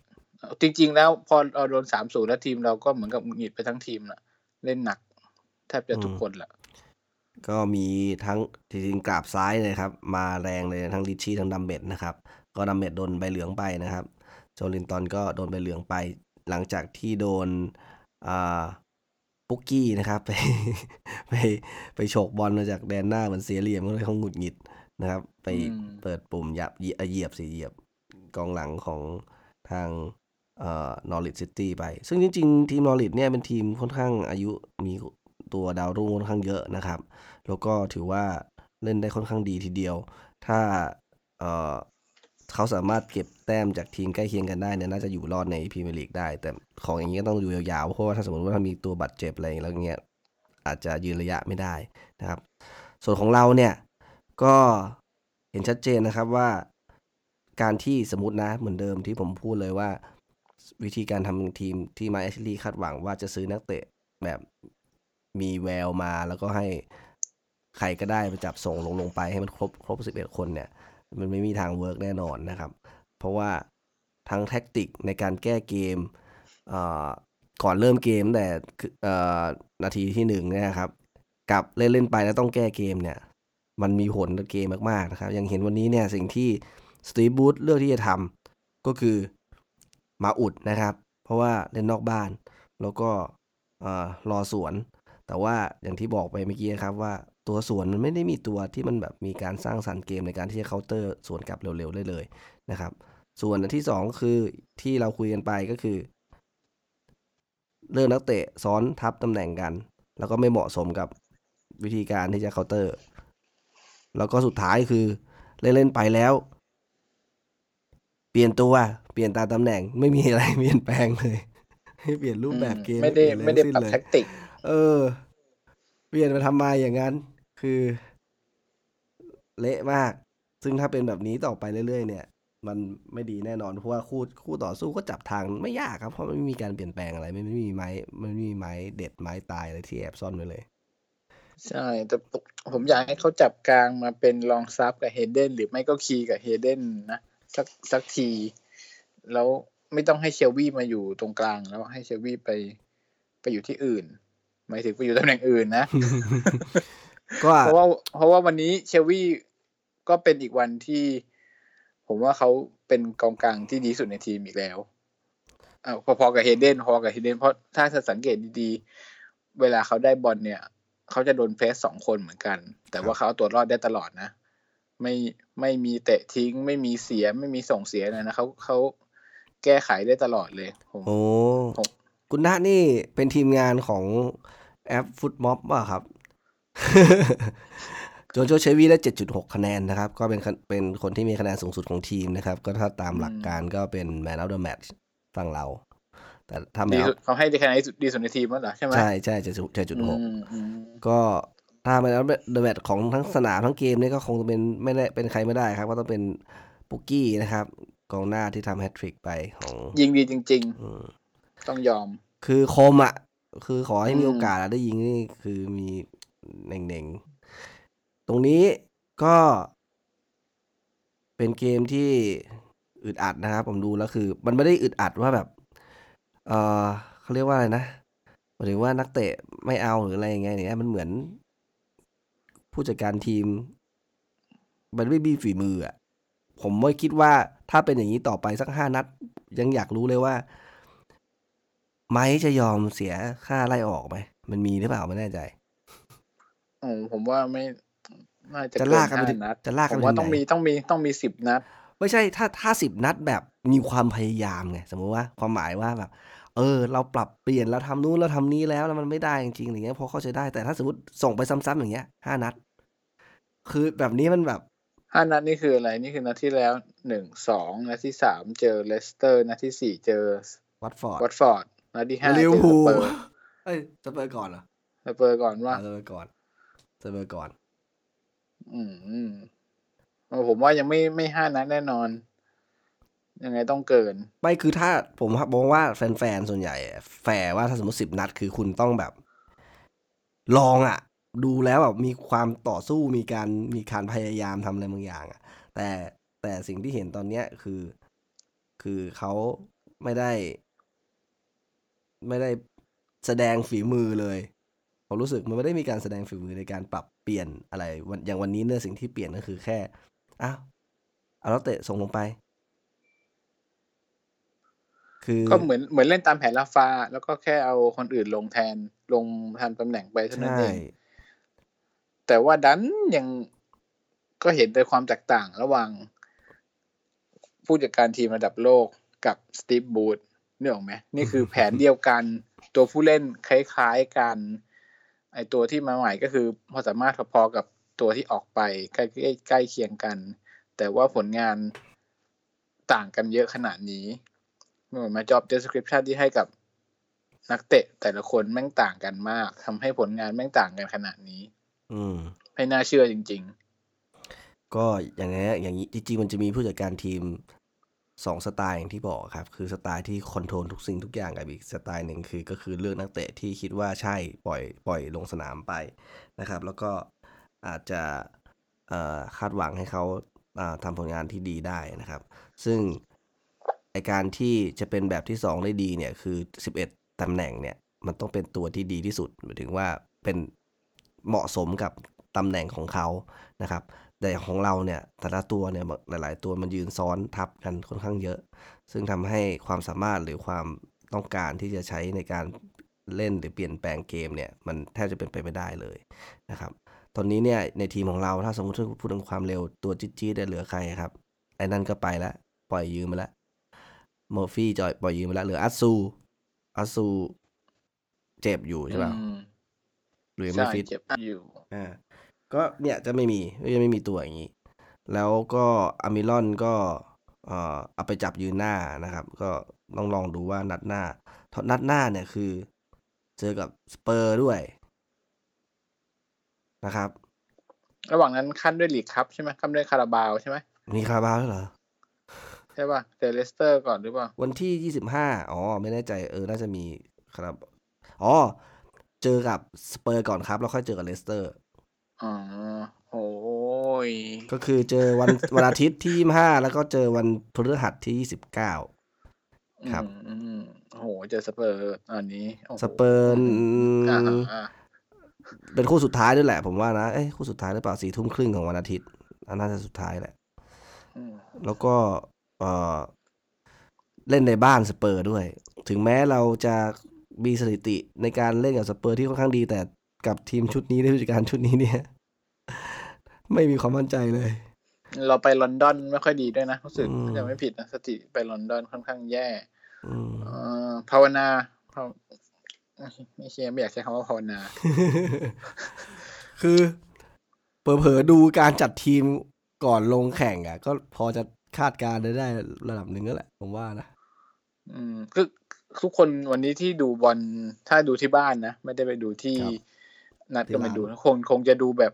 จริง ๆ แล้วพอเราโดนสามศูนย์แล้วทีมเราก็เหมือนกับหงุดหงิดไปทั้งทีมน่ะเล่นหนัก แทบจะทุกอืมคนแหละก็มีทั้งจริงๆกราบซ้ายเลยครับ มาแรงเลยทั้งลิชชี่ทั้งดัมเบดนะครับ ก็ดัมเบดโดนใบเหลืองไปนะครับ โจลินตันก็โดนใบเหลืองไป หลังจากที่โดนอ่า ปุกกี้นะครับไปไปไปโฉกบอลมาจากแดนหน้าเหมือนเสียเหลี่ยมก็เลยเขาหงุดหงิดนะครับ ไปอืมเปิดปุ่มยับเหยียเหยียบสิเหยียบกองหลังของทางเอ่อนอริทซิตี้ไป ซึ่งจริง ๆ ทีมนอริทเนี่ยเป็นทีมค่อนข้างอายุมีตัวดาวรุ่งค่อนข้างเยอะนะครับ แล้วก็ถือว่าเล่นได้ค่อนข้างดีทีเดียว ถ้าเอ่อ เขาสามารถเก็บแต้มจากทีมใกล้เคียงกันได้เนี่ยน่าจะอยู่รอดในพรีเมียร์ลีกได้ แต่ของอย่างนี้ก็ต้องดูยาวๆเพราะว่าถ้าสมมติว่าถ้ามีตัวบาดเจ็บอะไรแล้วเงี้ยอาจจะยืนระยะไม่ได้นะครับ ส่วนของเราเนี่ยก็เห็นชัดเจนนะครับว่าการที่สมมตินะเหมือนเดิมที่ผมพูดเลยว่า วิธีการทำทีมที่ไมค์แอชลีย์คาดหวังว่าจะซื้อนักเตะแบบมีแววมาแล้วก็ให้ใครก็ได้ไปจับส่งลงลงไปให้มันครบครบสิบเอ็ดคนเนี่ย มันไม่มีทาง work แน่นอนนะครับ เพราะว่าทั้งแท็กติกในการแก้เกมก่อนเริ่มเกมแต่นาทีที่หนึ่งเนี่ยครับกับเล่นเล่นไปแล้วต้องแก้เกมเนี่ย มันมีผลต่อเกมมากๆนะครับ อย่างเห็นวันนี้เนี่ยสิ่งที่สตีบูธเลือกที่จะทำก็คือมาอุดนะครับ เพราะว่าเล่นนอกบ้าน แล้วก็เอ่อรอสวน แต่ว่าอย่างที่บอกไปเมื่อกี้ครับว่า ตัวสวนมันไม่ได้มีตัวที่มันแบบมีการสร้างสรรค์เกมในการที่จะเคาน์เตอร์สวนกลับเร็วๆได้เลยนะครับ ส่วนอันที่สองคือที่เราคุยกันไปก็คือ เรื่องนักเตะซ้อนทับตำแหน่งกัน แล้วก็ไม่เหมาะสมกับวิธีการที่จะเคาน์เตอร์ แล้วก็สุดท้ายคือเล่นเล่นๆไปแล้ว เปลี่ยนตัวเปลี่ยนตามตำแหน่งไม่มีอะไรเปลี่ยนแปลงเลยให้เปลี่ยนรูปแบบเกมไม่ได้เปลี่ยนอะรไม่ได้ทั้งปรับสิ้นเลยแท็กติก เออ เปลี่ยนมาทำไมอย่างนั้น คือ เละมาก ซึ่งถ้าเป็นแบบนี้ต่อไปเรื่อย ๆ เนี่ย มันไม่ดีแน่นอนเพราะว่าคู่คู่ต่อสู้ก็จับทางไม่ยากครับ เพราะไม่มีการเปลี่ยนแปลงอะไรไม่ไม่มีไม้มันไม่มีไม้เด็ดไม้ตายอะไรที่แอบซ่อนไว้เลย ใช่ แต่ผมอยากให้เขาจับกลางมาเป็นลองซับกับเฮเดนหรือไม่ก็คีกับเฮเดนนะสักสักที แล้วไม่ต้องให้เชลวี่มาอยู่ตรงกลางแล้วให้เชลวี่ไปไปอยู่ที่อื่น หมายถึงไปอยู่ตำแหน่งอื่นนะก็เพราะว่าเพราะว่าวันนี้เชลวี่ก็เป็นอีกวันที่ ผมว่าเขาเป็นกองกลางที่ดีที่สุดในทีมอีกแล้วอ่าพอๆกับเฮเดนพอๆกับเฮเดนเพราะถ้าจะสังเกตดีๆ เวลาเขาได้บอลเนี่ย เขาจะโดนเพรสสองคนเหมือนกัน แต่ว่าเขาเอาตัวรอดได้ตลอดนะ ไม่ไม่มีเตะทิ้ง ไม่มีเสียไม่มีส่งเสียเลยนะเขาเขาแก้ไขได้ตลอดเลยผมโอ้ผมคุณนะนี่เป็นทีมงานของ แอปฟุตม็อบป่ะครับโจโจเชวีได้ 7.6 คะแนนนะครับ ก็เป็นคะเป็นคนที่มีคะแนนสูงสุดของทีมนะครับ ก็ถ้าตามหลักการก็เป็น Man of the Match ฝั่งเรา แต่ถ้าแมดีวสุดเขาให้คะแนนดีสุดดีสุดในทีมแล้วเหรอใช่ไหมใช่ใช่เจ็ดจุดหกอืมอืมก็ถ้า Man of the Match ของทั้งสนามทั้งเกมนี่ก็คงจะเป็นไม่ได้เป็นใครไม่ได้ครับ ก็ต้องเป็นปุกกี้นะครับกองหน้าที่ทำแฮตทริกไปของ ยิงดีจริงอืมๆต้องยอม คือคมอะ คือขอให้มีอืมโอกาสอะได้ยิงนี่คือมีเน่งๆ ตรงนี้ก็เป็นเกมที่อึดอัดนะครับ ผมดูแล้วคือ มันไม่ได้อึดอัดว่าแบบ เออเขาเรียกว่าอะไรนะหมายถึงว่านักเตะไม่เอาหรืออะไรอย่างเงี้ยเนี่ยมันเหมือน ผู้จัดการทีม มันไม่มีฝีมืออะผมไม่คิดว่าถ้าเป็นอย่างนี้ต่อไปสักห้านัด ยังอยากรู้เลยว่า ไม้จะยอมเสียค่าไล่ออกไหม มันมีหรือเปล่าไม่แน่ใจโอ้ผมว่าไม่น่าจะจะเกิลากกันไปห้าถึงนัดจะลากผกันมไปว่าถึงต้องไหนมีต้องมีต้องมีสิบนัด ไม่ใช่ถ้าถ้าสิบนัดแบบมีความพยายามไงสมมุติว่าความหมายว่าแบบ เออ เราปรับเปลี่ยนเราทำนู้นเราทำนี้แล้วแล้วมันไม่ได้จริงๆอย่างเงี้ยพอเข้าใจได้แต่ถ้าสมมติส่งไปซ้ำๆอย่างเงี้ยห้านัด คือแบบนี้มันแบบห้านัดนี่คืออะไรนี่คือนัดที่แล้วหนึ่งสองนัดที่สามเจอเลสเตอร์ นัดที่สี่เจอวัตฟอร์ดวัตฟอร์ด นัดที่ห้าเจอลิเวอร์พูลเปอร์เอ้ยสเปอร์ก่อนเหรอสเปอร์ก่อนว่าอ่าสเปอร์ก่อนสเปอร์ก่อนอืมอืมผมว่ายังไม่ไม่ห้านัดแน่นอน ยังไงต้องเกิน ไม่คือถ้าผมมองว่าแฟนๆ ส่วนใหญ่อะแฟร์ว่าถ้าสมมติสิบนัดคือคุณต้องแบบ ลองอะ ดูแล้วแบบมีความต่อสู้มีการมีการพยายามทำอะไรบางอย่างอะ แต่แต่สิ่งที่เห็นตอนเนี้ยคือ คือเขาไม่ได้ ไม่ได้แสดงฝีมือเลยผมรู้สึกมันไม่ได้มีการแสดงฝีมือในการปรับเปลี่ยนอะไรวันอย่างวันนี้เนี่ยสิ่งที่เปลี่ยนก็คือแค่อ้าวเอาแล้วเตะส่งลงไป คือก็เหมือนเหมือนเล่นตามแผนลาฟา แล้วก็แค่เอาคนอื่นลงแทนลงทำตำแหน่งไปเท่านั้นใช่เองแต่ว่าดันยังก็เห็นแต่ความแตกต่างระหว่างผู้จัดการทีมระดับโลกกับสตีฟบูธ นี่ออกไหมนี่คือแผนเดียวกัน ตัวผู้เล่นคล้ายๆกัน ไอตัวที่มาใหม่ก็คือพอสามารถพอๆกับตัวที่ออกไปใกล้ๆใกล้เคียงกัน แต่ว่าผลงานต่างกันเยอะขนาดนี้เหมือนมา job description ที่ให้กับนักเตะแต่ละคนแม่งต่างกันมากทำให้ผลงานแม่งต่างกันขนาดนี้ อืมไม่น่าเชื่อจริงก็อย่างเงี้ยอย่างนี้จริงๆ มันจะมีผู้จัดการทีม สองสไตล์อย่างที่บอกครับ คือสไตล์ที่ control ทุกสิ่งทุกอย่างกับอีกสไตล์หนึ่งคือก็คือเลือกนักเตะที่คิดว่าใช่ปล่อยปล่อยลงสนามไปนะครับ แล้วก็อาจจะคาดหวังให้เขาาทำผลงานที่ดีได้นะครับ ซึ่งไอการที่จะเป็นแบบที่สองได้ดีเนี่ยคือ 11 ตำแหน่งเนี่ยมันต้องเป็นตัวที่ดีที่สุดหมายถึงว่าเป็นเหมาะสมกับตำแหน่งของเขานะครับ แต่ของเราเนี่ยแต่ละตัวเนี่ยหลาย ๆ ตัวมันยืนซ้อนทับกันค่อนข้างเยอะ ซึ่งทำให้ความสามารถหรือความต้องการที่จะใช้ในการเล่นหรือเปลี่ยนแปลงเกมเนี่ยมันแทบจะเป็นไปไม่ได้เลยนะครับตอนนี้เนี่ยในทีมของเราถ้าสมมติพูดถึงความเร็วตัวจี๊ดๆได้เหลือใครครับไอ้นั่นก็ไปแล้วปล่อยยืมไปแล้วเมอร์ฟี่จอยปล่อยยืมไปแล้วเหลืออัตซูอัตซูเจ็บอยู่ๆใช่เปล่าอืมหรือไม่ใช่ฟิตเจ็บอยู่อ่า ก็เนี่ยจะไม่มีก็จะไม่มีตัวอย่างนี้ แล้วก็อัลมิรอนก็เอ่อเอาไปจับยืนหน้านะครับ ก็ต้องลองดูว่านัดหน้านัดหน้าเนี่ยคือ เจอกับสเปอร์ด้วยนะครับ ระหว่างนั้นคั่นด้วยลีกครับใช่ไหมคั่นด้วยคาราบาวใช่ไหมมีคาราบาวด้วยเหรอใช่ป่ะเจอเลสเตอร์ก่อนหรือเปล่าวันที่ยี่สิบห้าอ๋อ ไม่แน่ใจเออ น่าจะมีครับ อ๋อ เจอกับสเปอร์ก่อนครับ แล้วค่อยเจอกับเลสเตอร์ อ๋อโอ้ยก็คือเจอวัน วันอาทิตย์ที่ยี่ห้าแล้วก็เจอวันพฤหัสที่ยี่สิบเก้าครับอืมอืมโอ้โหเจอสเปอร์อันนี้โโหสเปอร์อ่าอ่าเป็นคู่สุดท้ายด้วยแหละ ผมว่านะเอ้ยคู่สุดท้ายหรือเปล่าสี่ทุ่มครึ่งของวันอาทิตย์อันน่าจะสุดท้ายแหละอืมแล้วก็เออเล่นในบ้านสเปอร์ด้วย ถึงแม้เราจะมีสถิติในการเล่นกับสเปอร์ที่ค่อนข้างดี แต่ กับทีมชุดนี้ในผู้จัดการชุดนี้เนี่ย ไม่มีความมั่นใจเลย เราไปลอนดอนไม่ค่อยดีด้วยนะรู้สึกอืมถ้าจะไม่ผิดนะสติไปลอนดอนค่อนข้างแย่อืมเอ่อภาวนาภาวไม่เชียไม่อยากใช้คำว่าภาวนา คือเผลอๆดูการจัดทีมก่อนลงแข่งอะ ก็พอจะคาดการณ์ได้ได้ระดับหนึ่งก็แหละ ผมว่านะ อืมคือทุกคนวันนี้ที่ดูบอลถ้าดูที่บ้านนะ ไม่ได้ไปดูที่ครับ นัดที่ก็ไปบ้านดูคงคงจะดูแบบ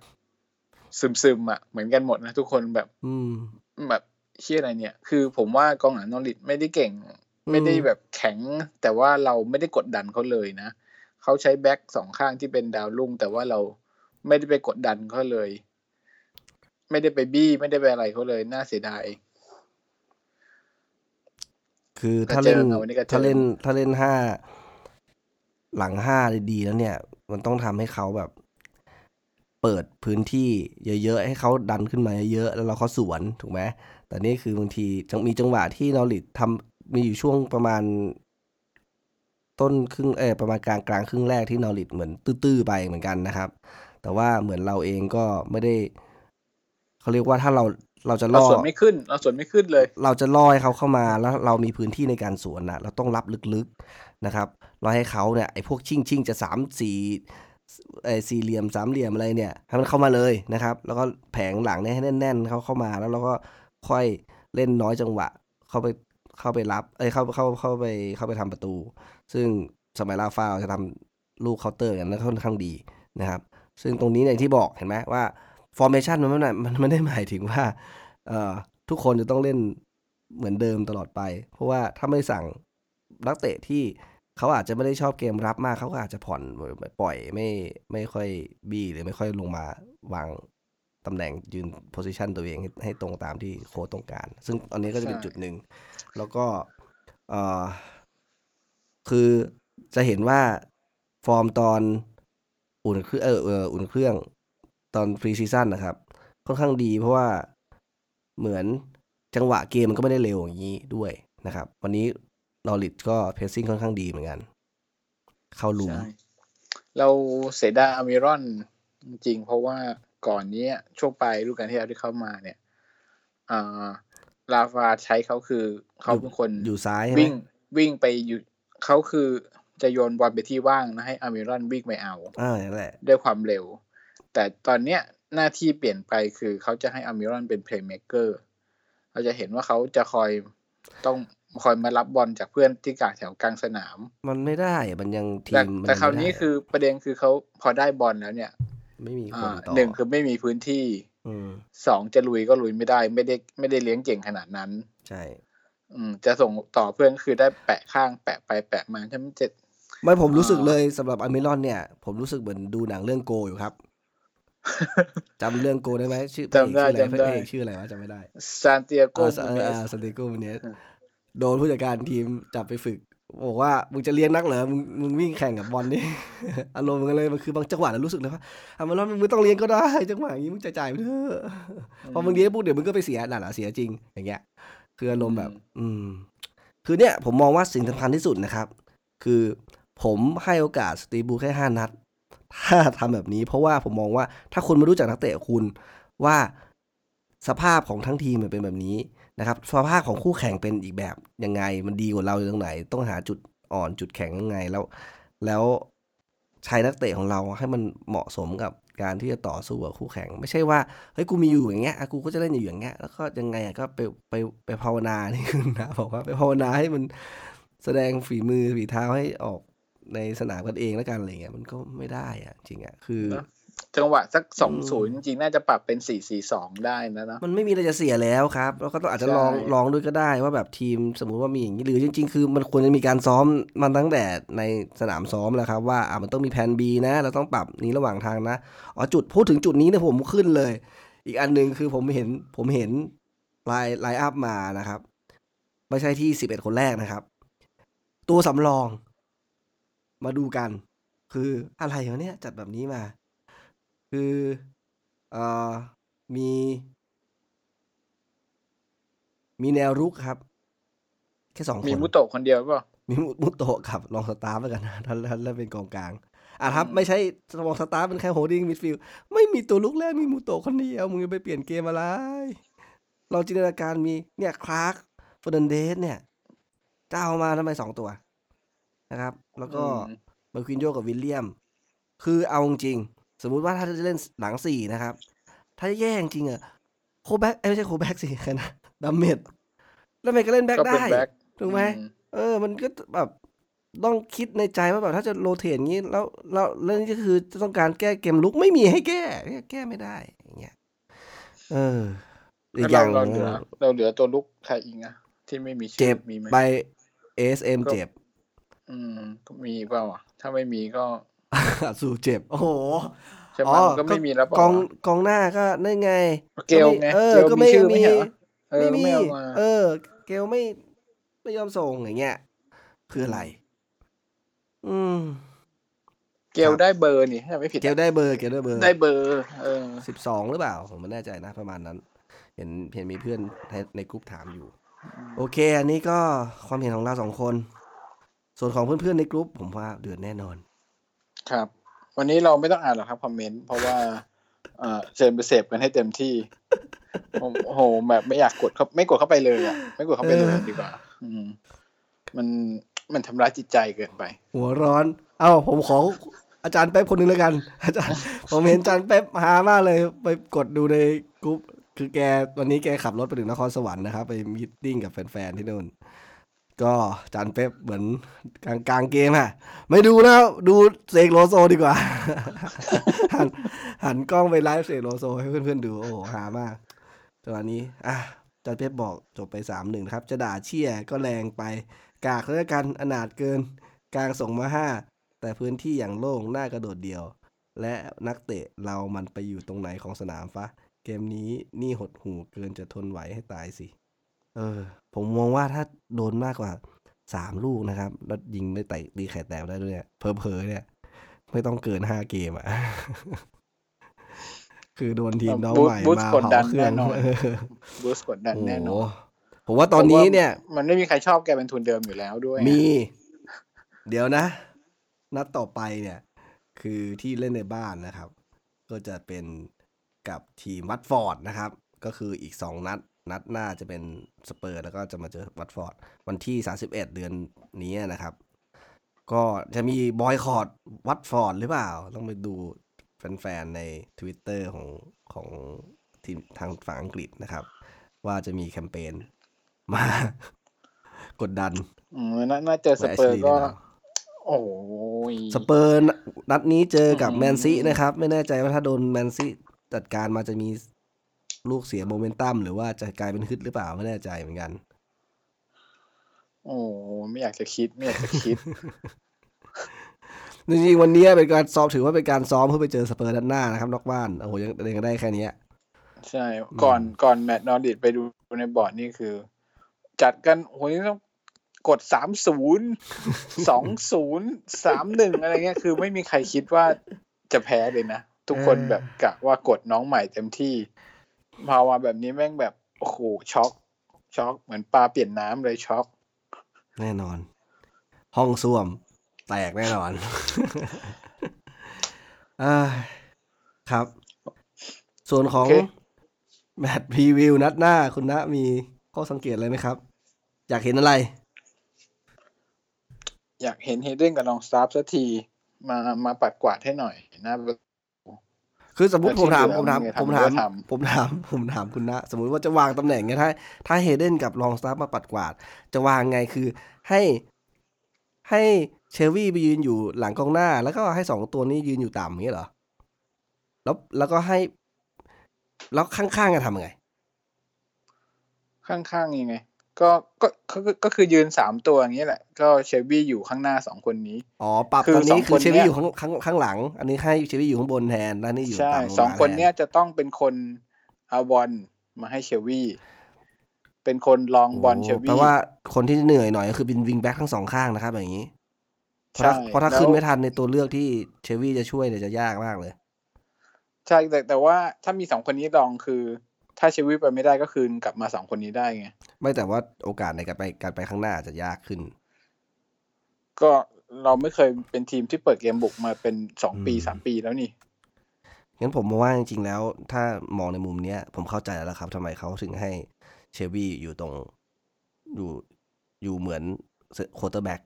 ซึมๆอะเหมือนกันหมดนะทุกคนแบบ อืม แบบเชี่ยอะไรเนี่ย คือผมว่ากองหลังนอริทไม่ได้เก่งอืมไม่ได้แบบแข็ง แต่ว่าเราไม่ได้กดดันเขาเลยนะเขาใช้แบ็กสองข้างที่เป็นดาวรุ่ง แต่ว่าเราไม่ได้ไปกดดันเขาเลย ไม่ได้ไปบี้ไม่ได้ไปอะไรเขาเลยน่าเสียดายคือถ้าก็เจอเล่นมาวันนี้ก็เจอถ้าเล่นถ้าเล่นห้าหลังห้าดีๆแล้วเนี่ย มันต้องทำให้เขาแบบ เปิดพื้นที่เยอะๆให้เขาดันขึ้นมาเยอะๆแล้วเราเขาสวนถูกไหมแต่นี่คือบางทีจังมีจังหวะที่นอริททำมีอยู่ช่วงประมาณ ต้นครึ่งเออประมาณกลางกลางครึ่งแรกที่นอริทเหมือนตื้อๆไปเหมือนกันนะครับ แต่ว่าเหมือนเราเองก็ไม่ได้เขาเรียกว่าถ้าเราเราจะเราล่อสวนไม่ขึ้น เราสวนไม่ขึ้นเลย เราจะล่อให้เขาเข้ามาแล้วเรามีพื้นที่ในการสวนนะเราต้องรับลึกๆ นะครับเราให้เขาเนี่ยไอ้พวกชิ่งชิ่งจะสามสี่ไอ้สี่เหลี่ยมสามเหลี่ยมอะไรเนี่ยให้มันเข้ามาเลยนะครับ แล้วก็แผงหลังเนี่ยให้แน่น ๆ เขาเข้ามาแล้วเราก็ค่อยเล่นน้อยจังหวะ เข้าไปเข้าไปรับเอ้ยเข้าเข้าเข้าไปเข้าไปทำประตู ซึ่งสมัยลาฟาจะทำลูกเคาน์เตอร์กันนั้นค่อนข้างดีนะครับ ซึ่งตรงนี้อย่างที่บอกเห็นไหมว่า formation มันไม่ได้มันไม่ได้หมายถึงว่าเอ่อทุกคนจะต้องเล่นเหมือนเดิมตลอดไป เพราะว่าถ้าไม่สั่ง นักเตะที่เขาอาจจะไม่ได้ชอบเกมรับมากเขาก็อาจจะผ่อนปล่อยไม่ไม่ค่อยบี้หรือไม่ค่อยลงมาวางตำแหน่งยืน position ตัวเองให้ให้ตรงตามที่โค้ชต้องการ ซึ่งอันนี้ก็จะเป็นใช่จุดหนึ่ง แล้วก็เอ่อคือจะเห็นว่าฟอร์มตอนอุ่นเครื่องเออเอออุ่นเครื่องตอน pre-season นะครับ ค่อนข้างดีเพราะว่าเหมือนจังหวะเกมมันก็ไม่ได้เร็วอย่างนี้ด้วยนะครับ วันนี้ นอริชก็ pressing ค่อนข้างดีเหมือนกัน เข้ารุมใช่เราเสียดายอัลมิรอนจริงๆเพราะว่าก่อนเนี้ยช่วงปลายฤดูกาลที่แล้วที่เข้ามาเนี่ยอ่าลาฟาใช้เขาคือเขาเป็นคนอยู่ซ้ายใช่ไหมวิ่งวิ่งไปอยู่เขาคือจะโยนบอลไปที่ว่างนะให้อามิรอนวิ่งไปเอาอ่านั่นแหละ ด้วยความเร็ว แต่ตอนเนี้ยหน้าที่เปลี่ยนไปคือเขาจะให้อามิรอนเป็นเพลย์เม k เกอร์เราจะเห็นว่าเขาจะคอยต้อง คอยมารับบอลจากเพื่อนที่กลางแถวกลางสนาม มันไม่ได้อะมันยังทีแต่มมัแต่คราวไม่ได้นี้คือประเด็นคือเขาพอได้บอลแล้วเนี่ย ไม่มีคอ่านต่อหนึ่งคือไม่มีพื้นที่อืมสองจะลุยก็ลุยไม่ได้ ไม่ได้ไม่ได้เลี้ยงเก่งขนาดนั้น ใช่ อืม จะส่งต่อเพื่อนคือได้แปะข้างแปะไปแปะมาถ้ามันจะไม่ผมรู้สึกอ่าเลยสำหรับอเมรอนเนี่ย ผมรู้สึกเหมือนดูหนังเรื่องโกอยู่ครับจำเรื่องโกได้ไหมชื่อพระเอกจำได้ชื่ออะไรพจำได้ระเอกชื่ออะไรวะจำไม่ได้ซานเตียโกอ่ามูเนสซานติโกมูเนสอืม โดนผู้จัดการทีมจับไปฝึกบอกว่ามึงจะเลี้ยงนักเหรอมึงมึงวิ่งแข่งกับบอลนี่อารมณ์มันก็เลยมันคือบางจังหวะเรารู้สึกเลยว่าอเมรอนมึงไม่ต้องเลี้ยงก็ได้จังหวะอย่างนี้มึงจะจ่ายไปเถอะพอมึงเลี้ยงปุ๊บเดี๋ยวมึงก็ไปเสียน่ะเหรอเสียจริงอย่างเงี้ย คืออารมณ์แบบ อืม คือเนี่ยผมมองว่าสิ่งสำคัญที่สุดนะครับ คือผมให้โอกาสสตีบูแค่ห้านัด ถ้าทำแบบนี้ เพราะว่าผมมองว่าถ้าคุณไม่รู้จักนักเตะคุณว่าสภาพของทั้งทีมมันเป็นแบบนี้ นะครับสภาพของคู่แข่งเป็นอีกแบบยังไง มันดีกว่าเราอยู่ตรงไหน ต้องหาจุดอ่อนจุดแข็งยังไงแล้ว แล้วใช้นักเตะของเราให้มันเหมาะสมกับการที่จะต่อสู้กับคู่แข่ง ไม่ใช่ว่าเฮ้ยกูมีอยู่อย่างเงี้ยกูก็จะเล่นอยู่อย่างเงี้ยแล้วก็ยังไงก็ไปไปไปภาวนานี่คือนะบอกว่าไปภาวนาให้มันแสดงฝีมือฝีเท้าให้ออกในสนามกันเองแล้วกันอะไรเงี้ยมันก็ไม่ได้อะจริงอะคือ จังหวะสักสองศูนย์จริงๆ น่าจะปรับเป็นสี่สี่สองได้นะเนอะมันไม่มีอะไรจะเสียแล้วครับ แล้วก็ต้องอาจจะใช่ลองลองด้วยก็ได้ว่าแบบทีมสมมุติว่ามีอย่างนี้หรือจริง ๆ คือมันควรจะมีการซ้อมมันตั้งแต่ในสนามซ้อมแล้วครับ ว่าอะมันต้องมีแผน B นะ เราต้องปรับนี้ระหว่างทางนะอ๋อจุดพูดถึงจุดนี้เนี่ยผมขึ้นเลย อีกอันหนึ่งคือผมเห็นผมเห็น line line-up มานะครับไม่ใช่ที่สิบเอ็ดคนแรกนะครับ ตัวสำรอง มาดูกัน คืออะไรวะเนี่ยจัดแบบนี้มา คือ เอ่อ มี มีแนวรุกครับ แค่สองคนมีมุโตะคนเดียวเปล่า มีมุมุโตะกับลองสตาฟฟ์แล้วกันนะถ้าถ้าถ้าเป็นกองกลาง อะครับไม่ใช่ลองสตาฟฟ์เป็นแค่ holding midfield ไม่มีตัวรุกแรกมีมุโตะคนเดียวมึงจะไปเปลี่ยนเกมอะไร เราจินตนาการมีเนี่ยคลาร์กฟอร์นันเดสเนี่ย เจ้ามาทำไมสองตัวนะครับ แล้วก็อืมเบอร์ควินโยกับวิลเลมส์ คือเอาจริงๆ สมมุติว่าถ้าจะเล่นหลังสี่นะครับ ถ้าแย่จริงอะโคแบ็กเอ้ยไม่ใช่โคแบ็กสิใครนะดัมเมดแล้วมันก็เล่นแบ็กก็เป็นได้แบ็คถูกไหมอืเออ มันก็แบบต้องคิดในใจว่าแบบถ้าจะโรเตทอย่างนี้แล้วแล้วเรื่องนี้ก็คือจะต้องการแก้เกมลุกไม่มีให้แก้แก้ไม่ได้อย่างเงี้ยเอออีกอเราย่างเราเหลือเราเหลือตัวลุกใครอีกอะที่ไม่มีชื่อเจ็บมีไหมไปเอสเอ็มก็เจ็บ อืมก็มีเปล่าอะถ้าไม่มีก็ สู่เจ็บ โอ้โหใช่ไหมมันก็ไม่มีแล้วเปล่ากองวะกองหน้าก็นั่นไง เกลไงเออเกลก็มีไม่ชื่อไม่มีใช่เหรอเออไม่มีไม่เอามาเออ เกลไม่ไม่ยอมส่งอย่างเงี้ยคืออะไร อืม เกลได้เบอร์นี่ถ้าไม่ผิด เกลได้เบอร์เกลได้เบอร์ ได้เบอร์เออสิบสองหรือเปล่า ผมไม่แน่ใจนะประมาณนั้น เห็นเห็นมีเพื่อนในในกลุ่มถามอยู่ โอเค อันนี้ก็ความเห็นของเราสองคน ส่วนของเพื่อนๆในกลุ่มผมว่าเดือดแน่นอน ครับ วันนี้เราไม่ต้องอ่านหรอกครับ comment เพราะว่าเอ่อเชิญไปเสพกันให้เต็มที่โอ้โหแบบไม่อยากกดเข้าไม่กดเข้าไปเลยอะไม่กดเข้าไปเลยดีกว่า อืม มันมันทำร้ายจิตใจเกินไป หัวร้อน เอ้าผมขออาจารย์เป๊ปคนหนึ่งแล้วกัน อาจารย์ ผมเห็นอาจารย์เป๊ปฮามากเลย ไปกดดูในกรุ๊ปคือแกวันนี้แกขับรถไปถึงนครสวรรค์นะครับ ไป meeting กับแฟนๆที่นู่น ก็จารย์เป๊ปเหมือนกลางกลางเกมอะไม่ดูแล้วดูเสกโลโซดีกว่า หันหันกล้องไปไลฟ์เสกโลโซให้เพื่อนๆดู โอ้โหฮามากจังหวะนี้ อะจารย์เป๊ปบอกจบไปสามหนึ่งครับ จะด่าเชี่ยก็แรงไป กากแล้วกันอนาถเกิน กลางส่งมาห้าแต่พื้นที่อย่างโล่งหน่ากระโดดเดียว และนักเตะเรามันไปอยู่ตรงไหนของสนามฟะเกมนี้นี่หดหูเกินจะทนไหวให้ตายสิ เออ ผมมองว่าถ้าโดนมากกว่าสามลูกนะครับ แล้วยิงไม่ไต่ตีไข่แตกได้ด้วยเนี่ยเพอเพอๆเนี่ย ไม่ต้องเกินห้าเกมอะ คือโดนทีมน้องใหม่บูสต์มากดดัเผานเครื่องแน่นอนเออบูสต์กดดันโอ้โหแน่นอนผมว่าตอนนี้เนี่ย มันไม่มีใครชอบแกเป็นทุนเดิมอยู่แล้วด้วย มี เดี๋ยวนะ นัดต่อไปเนี่ย คือที่เล่นในบ้านนะครับ ก็จะเป็นกับทีมวัตฟอร์ดนะครับ ก็คืออีกสองนัด นัดหน้าจะเป็นสเปอร์แล้วก็จะมาเจอวัตฟอร์ดวันที่ 31 เดือนนี้นะครับ ก็จะมี boycott วัตฟอร์ดหรือเปล่า ต้องไปดูแฟนๆ ใน Twitter ของของทีมทางฝั่งอังกฤษนะครับ ว่าจะมีแคมเปญมากดดันอืมน่าน่าเจอสเปอร์ก็โอ้ยสเปอร์นัดนี้เจอกับอืมแมนซีนะครับ ไม่แน่ใจว่าถ้าโดนแมนซีจัดการมาจะมี ลูกเสียโมเมนตัมหรือว่าจะกลายเป็นฮึดหรือเปล่าไม่แน่ใจเหมือนกัน โอ้ไม่อยากจะคิด ไม่อยากจะคิดจริงๆวันนี้เป็นการซ้อมถือว่าเป็นการซ้อมเพื่อไปเจอสเปอร์ด้านหน้านะครับนอกบ้านโอ้โหยังยังได้แค่เนี้ยใช่ ก่อนก่อน match นอริชไปดูในบอร์ดนี่คือ จัดกันโอ้โหนี่ต้องกดสามศูนย์สองศูนย์สามหนึ่งอะไรเงี้ยคือไม่มีใครคิดว่าจะแพ้เลยนะ ทุกคนเออแบบกะว่ากดน้องใหม่เต็มที่ พามาแบบนี้แม่งแบบโอ้โหช็อก ช็อกเหมือนปลาเปลี่ยนน้ำเลยช็อก แน่นอน ห้องส้วม แตกแน่นอนเอ้ยครับ ส่วนของโอเค match preview นัดหน้าคุณนะมีข้อสังเกตอะไรไหมครับ อยากเห็นอะไร อยากเห็นเฮเดนกับลองสตาร์ฟสักทีมามาปัดกวาดให้หน่อยนะ คือสมมติแล้วผมถามที่ผมถามเหลือผมทำถามก็ทำผมถามผมถามคุณนะ สมมุติว่าจะวางตำแหน่งเงี้ยถ้า ถ้าเฮเดนกับลองสตาร์มาปัดกวาด จะวางไงคือให้ให้เชลวี่ไปยืนอยู่หลังกองหน้า แล้วก็ให้สองตัวนี้ยืนอยู่ต่ำอย่างเงี้ยเหรอ แล้วแล้วก็ให้ แล้วข้างๆจะทำยังไง ข้างๆยังไง ก็ก็ก็ก็ก็คือยืนสามตัวอย่างนี้ยแหละ ก็เชลบี้อยู่ข้างหน้าสองคนนี้ อ๋อ ปรับคือตอนนี้สองคืคอนเชลเนี่วี่ยอยู่ข้างข้างข้างหลัง อันนี้ให้เชลวี่อยู่ข้างบนแทนแล้วนี่อยู่ใช่ต่ำลงสองมาคนแทเนี้ยจะต้องเป็นคนเอาบอลมาให้เชลวี่เป็นคนลองบอลเชลโแปลวี่ว่าคนที่เหนื่อยหน่อยก็คือเป็นวิงแบ็กทั้งสองข้างนะครับอย่างนี้เพราะถ้าใช่เพราะถ้าแล้วขึ้นไม่ทันในตัวเลือกที่เชลวี่จะช่วยเนี่ยจะยากมากเลย ใช่แต่แต่ว่าถ้ามีสองคนนี้ลองคือ ถ้าเชลวี่ไปไม่ได้ก็คืนกลับมาสองคนนี้ได้ไง ไม่แต่ว่าโอกาสในการไปการไปข้างหน้าจะยากขึ้น ก็เราไม่เคยเป็นทีมที่เปิดเกมบุกมาเป็นสองปีอืมสามปีแล้วนี่งั้นผมมองว่าจริงๆแล้ว ถ้ามองในมุมเนี้ย ผมเข้าใจแล้วครับทำไมเขาถึงให้เชลวี่อยู่ตรงอยู่อยู่เหมือนquarterback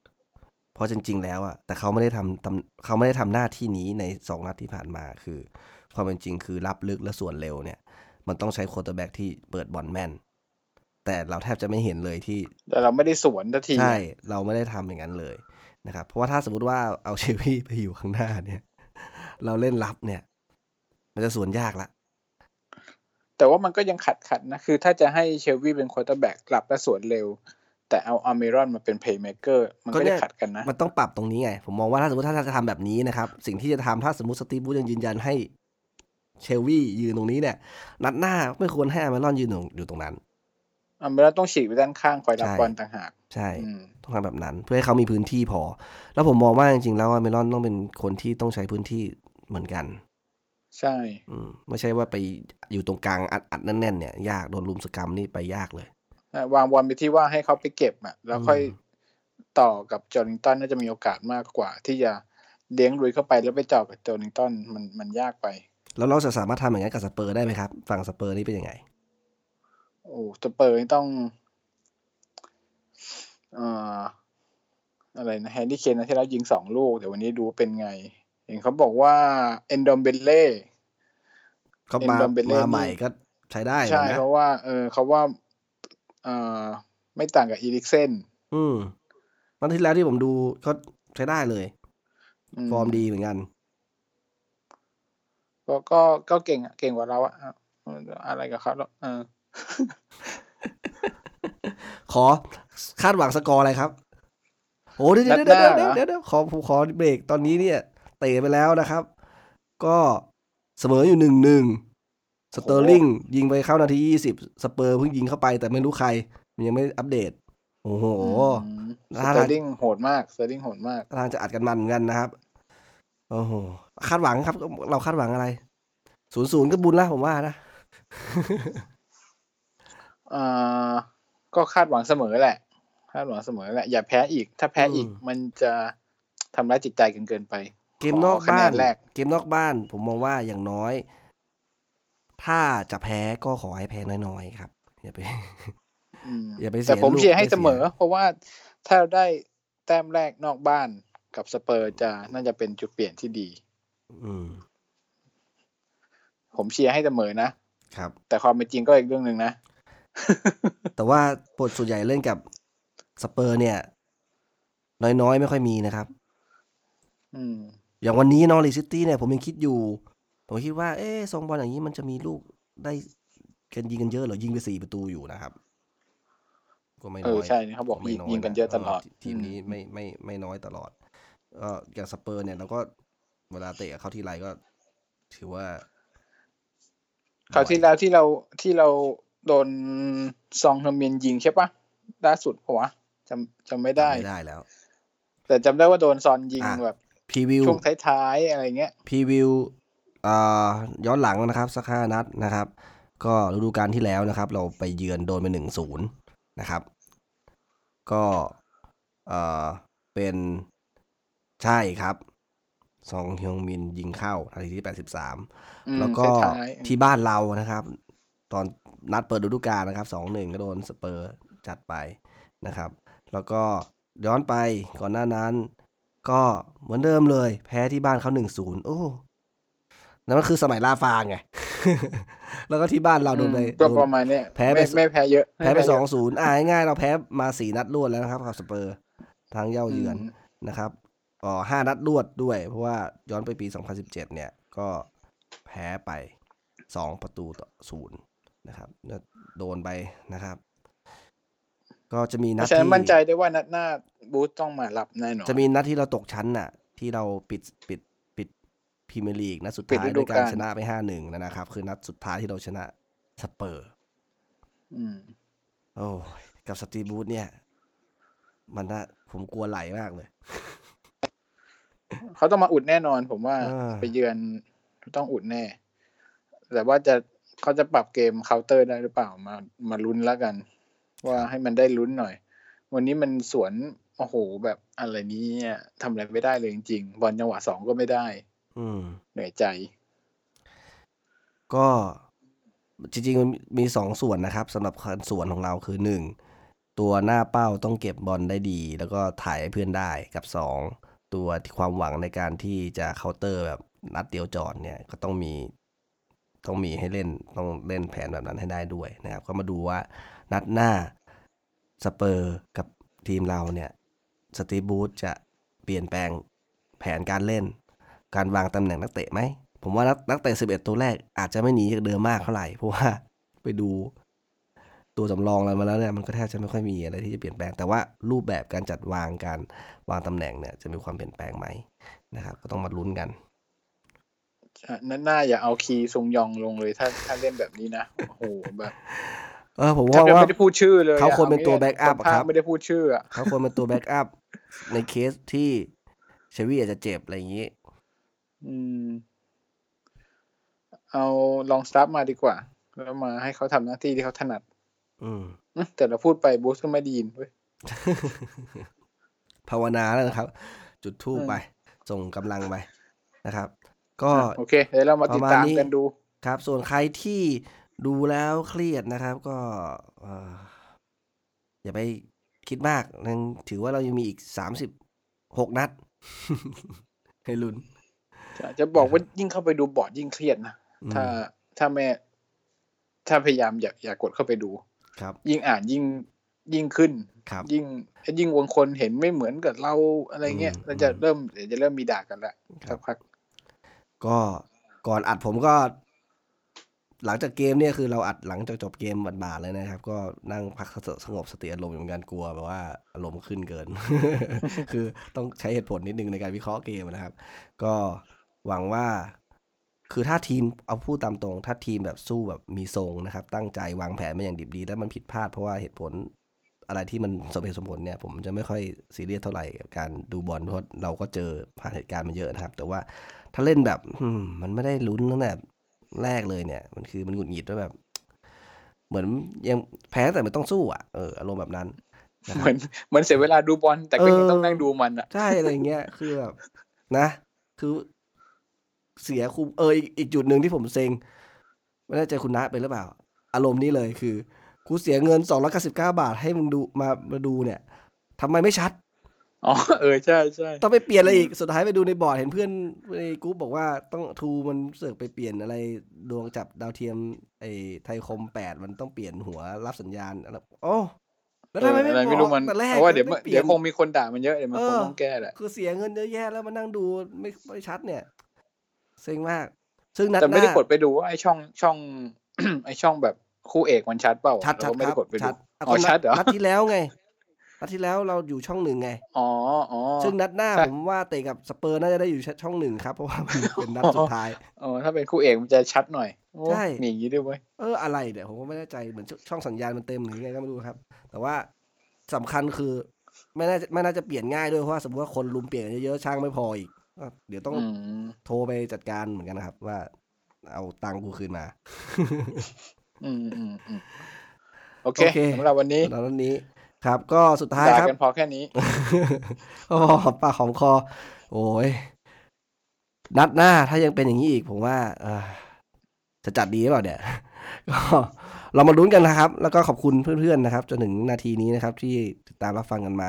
เพราะจริง ๆ แล้วอะแต่เขาไม่ได้ทำตำเขาไม่ได้ทำหน้าที่นี้ในสองนัดที่ผ่านมาคือ ความเป็นจริงคือรับลึกและสวนเร็วเนี่ย มันต้องใช้ quarterback ที่เปิดบอลแม่น แต่เราแทบจะไม่เห็นเลยที่ แต่เราไม่ได้สวนทันที ใช่ เราไม่ได้ทำอย่างนั้นเลยนะครับ เพราะว่าถ้าสมมติว่าเอาเชลวี่ไปอยู่ข้างหน้าเนี่ย เราเล่นรับเนี่ย มันจะสวนยากละ แต่ว่ามันก็ยังขัดขัดๆนะ คือถ้าจะให้เชลวี่เป็น quarterback กลับและสวนเร็วแต่เอาอาร์เมรอนมาเป็นเพลย์เม k เกอร์มันก็ก็เนี่ยจะขัดกันนะ มันต้องปรับตรงนี้ไง ผมมองว่าถ้าสมมติถ้าจะทำแบบนี้นะครับ สิ่งที่จะทำถ้าสมมติสตีฟบรูซยังยืนยันให้ เชลวี่ยืนตรงนี้เนี่ย นัดหน้าไม่ควรให้อัลมิรอนยืนอยู่ตรงนั้นอัลมิรอนต้องฉีกไปด้านข้างคอยรับใช่บอลต่างหากใช่อืมต้องทำแบบนั้น เพื่อให้เขามีพื้นที่พอ แล้วผมมองว่าจริงๆแล้วอัลมิรอนต้องเป็นคนที่ต้องใช้พื้นที่เหมือนกัน ใช่อืมไม่ใช่ว่าไปอยู่ตรงกลางอัดอัดๆแน่นๆเนี่ยยากโดนรุมสกรัมนี่ไปยากเลยวางบอลไปที่ว่าให้เขาไปเก็บอะแล้วค่อยอืมต่อกับจอร์นิงตันน่าจะมีโอกาสมากกว่า ที่จะเลี้ยงลุยเข้าไปแล้วไปเจ่อกับจอร์นิงตันมันมันยากไป แล้วเราจะสามารถทำอย่างนั้นกับสเปอร์ได้ไหมครับฝั่งสเปอร์นี่เป็นยังไงโอ้สเปอร์นี่ต้องเอ่ออะไรนะแฮร์รี่เคนนะที่เรายิงสองลูกเดี๋ยววันนี้ดูเป็นไง เห็นเขาบอกว่าเอนดอมเบเล่ก็มา Ndombele มาใหม่นี่ก็ใช้ได้ใช่นะเพราะว่า เออเขาว่าเอ่อไม่ต่างกับอีริกเซนอืมวันที่แล้วที่ผมดูก็ใช้ได้เลยอืฟอร์มดีเหมือนกัน ก็ก็ก็เก่งอะเก่งกว่าเราอะอะอะไรกับเขาหรอกเออขอคาดหวังสกอร์อะไรครับโอ้เดี๋ยวเดี๋ยวเดี๋ยวเดี๋ยวเดี๋ยวเดี๋ยวขอผมขอเบรกตอนนี้เนี่ย เตะไปแล้วนะครับ ก็เสมออยู่หนึ่งหนึ่งสเตอร์ลิงยิงไปเข้านาทียี่สิบสเปอร์เพิ่งยิงเข้าไปแต่ไม่รู้ใคร มันยังไม่อัปเดต โอ้โหสน่าเตรัอกร์ลิงโหดมากสเตอร์ลิงโหดมากทางจะอัดกันมันเหมือนกันนะครับ โอ้โหคาดหวังครับ เราคาดหวังอะไรศูนย์ศูนย์ก็บุญละผมว่านะอ่าก็คาดหวังเสมอแหละ คาดหวังเสมอแหละ อย่าแพ้อีก ถ้าแพ้อีกอืมมันจะทำร้ายจิตใจกันเกินไป เกมนอกขคะบ้าแนนนแรก เกมนอกบ้าน ผมมองว่าอย่างน้อย ถ้าจะแพ้ก็ขอให้แพ้น้อยๆครับ อย่าไปอืมอย่าไปเสียแต่ผมลูกเชียร์ให้ไม่เสีเสยมอ เพราะว่าถ้าเราได้แต้มแรกนอกบ้าน กับสเปอร์จะน่าจะเป็นจุดเปลี่ยนที่ดี อืม ผมเชียร์ให้เสมอนะ ครับ แต่ความเป็นจริงก็อีกเรื่องหนึ่งนะ แต่ว่าบทส่วนใหญ่เล่นกับสเปอร์เนี่ย น้อยๆ ไม่ค่อยมีนะครับ อืม อย่างวันนี้นอริชซิตี้เนี่ย ผมยังคิดอยู่ ผมคิดว่า เอ๊ะทรงบอลอย่างนี้มันจะมีลูกได้กันยิงกันเยอะเหรอยิงไปสี่ประตูอยู่นะครับก็ไม่เอน้ออยใช่เขาบอกไม่ยิงน้ยิงกันเยอะตลอด ทีมนี้ไม่ไม่ไม่น้อยตลอด ก็อย่างสเปอร์เนี่ยเราก็เวลาเตะกับเขาทีไรก็ ถือว่าคราวที่แล้วที่เราที่เราโดนซองเฮอร์เมียนยิงใช่ปะล่าสุดปะวะจำจำไม่ได้ไม่ได้แล้ว แต่จำได้ว่าโดนซอนยิงอะแบบ preview ช่วงท้ายๆอะไรเงี้ย preview อ่าย้อนหลังนะครับ สักห้านัดนะครับ ก็ฤดูกาลที่แล้วนะครับ เราไปเยือนโดนไปหนึ่งศูนย์นะครับ ก็เอ่อเป็น ใช่ครับ ซองฮยองมินยิงเข้านาทีที่แปดสิบสามอืมแล้วก็ท้ายๆที่บ้านเรานะครับ ตอนนัดเปิดฤดูกาลนะครับสองหนึ่งก็โดนสเปอร์จัดไปนะครับ แล้วก็ย้อนไปก่อนหน้านั้น ก็เหมือนเดิมเลย แพ้ที่บ้านเขาหนึ่งศูนย์โอ้นั่นก็คือสมัยลาฟางไง แล้วก็ที่บ้านเราโดนไปอืมก็โดประนมาณเนี้ยแพ้ไปไม่ไม่แพ้เยอะ แพ้ไปม่สเยออะงศูนย์อ่าง่ายๆเราแพ้มาสี่นัดรวดแล้วนะครับกับสเปอร์ทางเย่าเยือนมนะครับ อ๋อห้านัดรวดด้วย เพราะว่าย้อนไปปี 2017 เนี่ยก็แพ้ไปสองประตูต่อศูนย์นะครับแล้วโดนไปนะครับ ก็จะมีเพนัดราะฉะนั้นที่มั่นใจได้ว่านัดหน้าบูธต้องมารับแน่นอนจะมีนัดที่เราตกชั้นน่ะ ที่เราปิดปิดปิดพรีเมียร์ลีกนัดสุดปิดท้ายฤดูด้วยการกาลชนะไปห้าหนึ่งนะครับ คือนัดสุดท้ายที่เราชนะสเปอร์อืมโอ้ยกับสตีบูธเนี่ย มันน่าผมกลัวไหลมากเลย เขาต้องมาอุดแน่นอน ผมว่าอ่าไปเยือนต้องอุดแน่ แต่ว่าจะเขาจะปรับเกมเคาน์เตอร์ได้หรือเปล่ามามาลุ้นแล้วกัน ว่าให้มันได้ลุ้นหน่อย วันนี้มันสวนโอ้โหแบบอะไรเนี้ทำอะไรไม่ได้เลยจริงๆบอลจังหวะสองก็ไม่ได้ อืมเหนื่อยใจ ก็จริงๆมันมีสองส่วนนะครับสำหรับส่วนของเราคือหนึ่งตัวหน้าเป้าต้องเก็บบอลได้ดี แล้วก็ถ่ายให้เพื่อนได้กับสอง ตัวที่ความหวังในการที่จะเคาน์เตอร์แบบนัดเดียวจอดเนี่ยก็ต้องมีต้องมีให้เล่นต้องเล่นแผนแบบนั้นให้ได้ด้วยนะครับ ก็มาดูว่านัดหน้าสเปอร์กับทีมเราเนี่ยสตีบูธจะเปลี่ยนแปลงแผนการเล่น การวางตำแหน่งนักเตะไหม ผมว่านักนักเตะ 11 ตัวแรกอาจจะไม่หนีจากเดิมมากเท่าไหร่ เพราะว่าไปดู ตัวสำรองอะไรมาแล้วเนี่ยมันก็แทบจะไม่ค่อยมีอะไรที่จะเปลี่ยนแปลงแต่ว่ารูปแบบการจัดวางการวางตำแหน่งเนี่ยจะมีความเปลี่ยนแปลงไหมนะครับ ก็ต้องมาลุ้นกันนั่นหน้าอย่าเอาคีย์ซงยองลงเลยถ้าถ้าเล่นแบบนี้นะโอ้โหแบบเออผมแทบว่าจะว่าไม่ได้พูดชื่อเลยอะเขาควรเป็นตัวอางี้ backup อะครับนภาไม่ได้พูดชื่ออะเขาควรเป็นตัว backup ในเคสที่เชวี่อาจจะเจ็บอะไรอย่างนี้ อืม เอาลองสตาร์ทมาดีกว่า แล้วมาให้เขาทำหน้าที่ที่เขาถนัด อืมอื้อแต่เราพูดไปบูสก็ไม่ไดีนเว้ยภาวนาแล้วนะครับ จุดธูปอืมไป ส่งกำลังไปนะครับ ก็อะโอเคเดี๋ยวเรามาติดตามประมาณนี้กันดูครับ ส่วนใครที่ดูแล้วเครียดนะครับ ก็เอ่ออย่าไปคิดมากยังถือว่าเรายังมีอีกสามสิบหกนัด ให้ลุ้นจะจะบอกว่ายิ่งเข้าไปดูบอร์ดยิ่งเครียดนะอืมถ้าถ้าแม่ ถ้าพยายามอย่าอย่ากดเข้าไปดู ครับ ยิ่งอ่านยิ่งยิ่งขึ้นครับยิ่งยิ่งบางคนเห็นไม่เหมือนกับเราอะไรเงี้ยอืมเราจะเริ่มเดี๋ยวจะเริ่มมีด่ากันละคสัรับกพัก ก็ก่อนอัดผมก็ หลังจากเกมเนี่ยคือเราอัดหลังจากจบเกมบ่ายๆเลยนะครับ ก็นั่งพักสงบสติอารมณ์อยู่เหมือนกันกลัวแบบว่าอารมณ์ขึ้นเกิน คือต้องใช้เหตุผลนิดนึงในการวิเคราะห์เกมนะครับ ก็หวังว่า คือถ้าทีมเอาพูดตามตรง ถ้าทีมแบบสู้แบบมีทรงนะครับ ตั้งใจวางแผนมาอย่างดิบดี แล้วมันผิดพลาดเพราะว่าเหตุผลอะไรที่มันสมเหตุสมผลเนี่ย ผมจะไม่ค่อยซีเรียสเท่าไหร่กับการดูบอลเพราะเราก็เจอผ่านเหตุการณ์มาเยอะนะครับ แต่ว่าถ้าเล่นแบบอืมมันไม่ได้ลุ้นตั้งแต่แรกเลยเนี่ย มันคือมันหงุดหงิดว่าแบบ เหมือนยังแพ้แต่มันต้องสู้อะเอออารมณ์แบบนั้นนะคเหรับมือนเหมือนเสียเวลาดูบอลแต่ก็ยังเออต้องนั่งดูมันอะใช่อะไรเงี้ยคือแบบนะ คือ เสียคุมเอออีกอีกจุดหนึ่งที่ผมเซ็งไม่แน่ใจคุณนะเป็นหรือเปล่า อารมณ์นี้เลยคือกูเสียเงินสองร้อยเก้าสิบเก้าบาทให้มึงดูมามาดูเนี่ยทำไมไม่ชัดอ๋อเออใช่ใช่ต้องไปเปลี่ยนอะไรอีกสุดท้ายไปดูในบอร์ดเห็นเพื่อนในกรุ๊ปบอกว่าต้องทูมันเสือกไปเปลี่ยนอะไรดวงจับดาวเทียมไอ้ไทยคมแปดมันต้องเปลี่ยนหัวรับสัญญาณอะไรโอ้แล้วทำไมไม่อะไรบไม่อรู้กมันแต่แรกเพราะว่าเดี๋ยวไม่ปลี่เดี๋ยยวนคงมีคนด่ามันเยอะเดี๋ยวมันเอคงอต้องแก้แหละคือเสียเงินเยอะแยะแล้วมานั่งดูไม่ไม่ชัดเนี่ย เซ็งมาก ซึ่งนัดแต่หไม่ได้น้ากดไปดูว่าไอช่องช่อง ไอช่องแบบคู่เอกมันชัดเปล่าชัดเราชัดก็ไม่คได้รับกดไปดูชัดะอ๋อก็นัชัดเหรอนัดที่แล้วไงนัดที่แล้วเราอยู่ช่องหนึ่งไง อ๋ออ๋อ ซึ่งนัดหน้าใช่ ผมว่าเตะกับสเปอร์น่าจะได้อยู่ช่องหนึ่งครับ เพราะว่ามันเป็นนัดสุดท้ายอ๋อถ้าเป็นคู่เอกมันจะชัดหน่อยโอ้ใช่ มีอย่างนี้ด้วยเว้ยเอออะไรเดี๋ยวผมก็ไม่แน่ใจเหมือนชช่องสัญญาณมันเต็มหรือไงก็ไม่รู้ครับ แต่ว่าสำคัญคือไม่น่าจะไม่น่าจะเปลี่ยนง่ายด้วยเพราะว่าสมมติว่าคนลุมเปลี่ยนกันเยอะๆช่างไม่พออีกก็ เดี๋ยวต้องอืมโทรไปจัดการเหมือนกันนะครับ ว่าเอาตังค์กูคืนมา อืมอืมอืมโอเคโอเคสำหรับวันนี้ตอนนี้ ครับ ก็สุดท้ายด่าครับกันพอแค่นี้ก็หอมปากหอมคอ โอ้ยนัดหน้าถ้ายังเป็นอย่างนี้อีก ผมว่าเอ่อจะจัดดีหรือเปล่าเนี่ยก็เรามาลุ้นกันนะครับ แล้วก็ขอบคุณเพื่อนๆนะครับ จนถึงนาทีนี้นะครับ ที่ติดตามรับฟังกันมา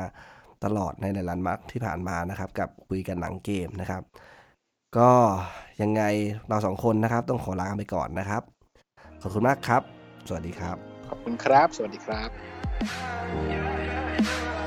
ตลอดในหลายๆมาร์คที่ผ่านมานะครับ กับคุยกันหลังเกมนะครับ ก็ยังไงเราสองคนนะครับ ต้องขอลาไปก่อนนะครับ ขอบคุณมากครับ สวัสดีครับ ขอบคุณครับ สวัสดีครับ Yeah, yeah, yeah.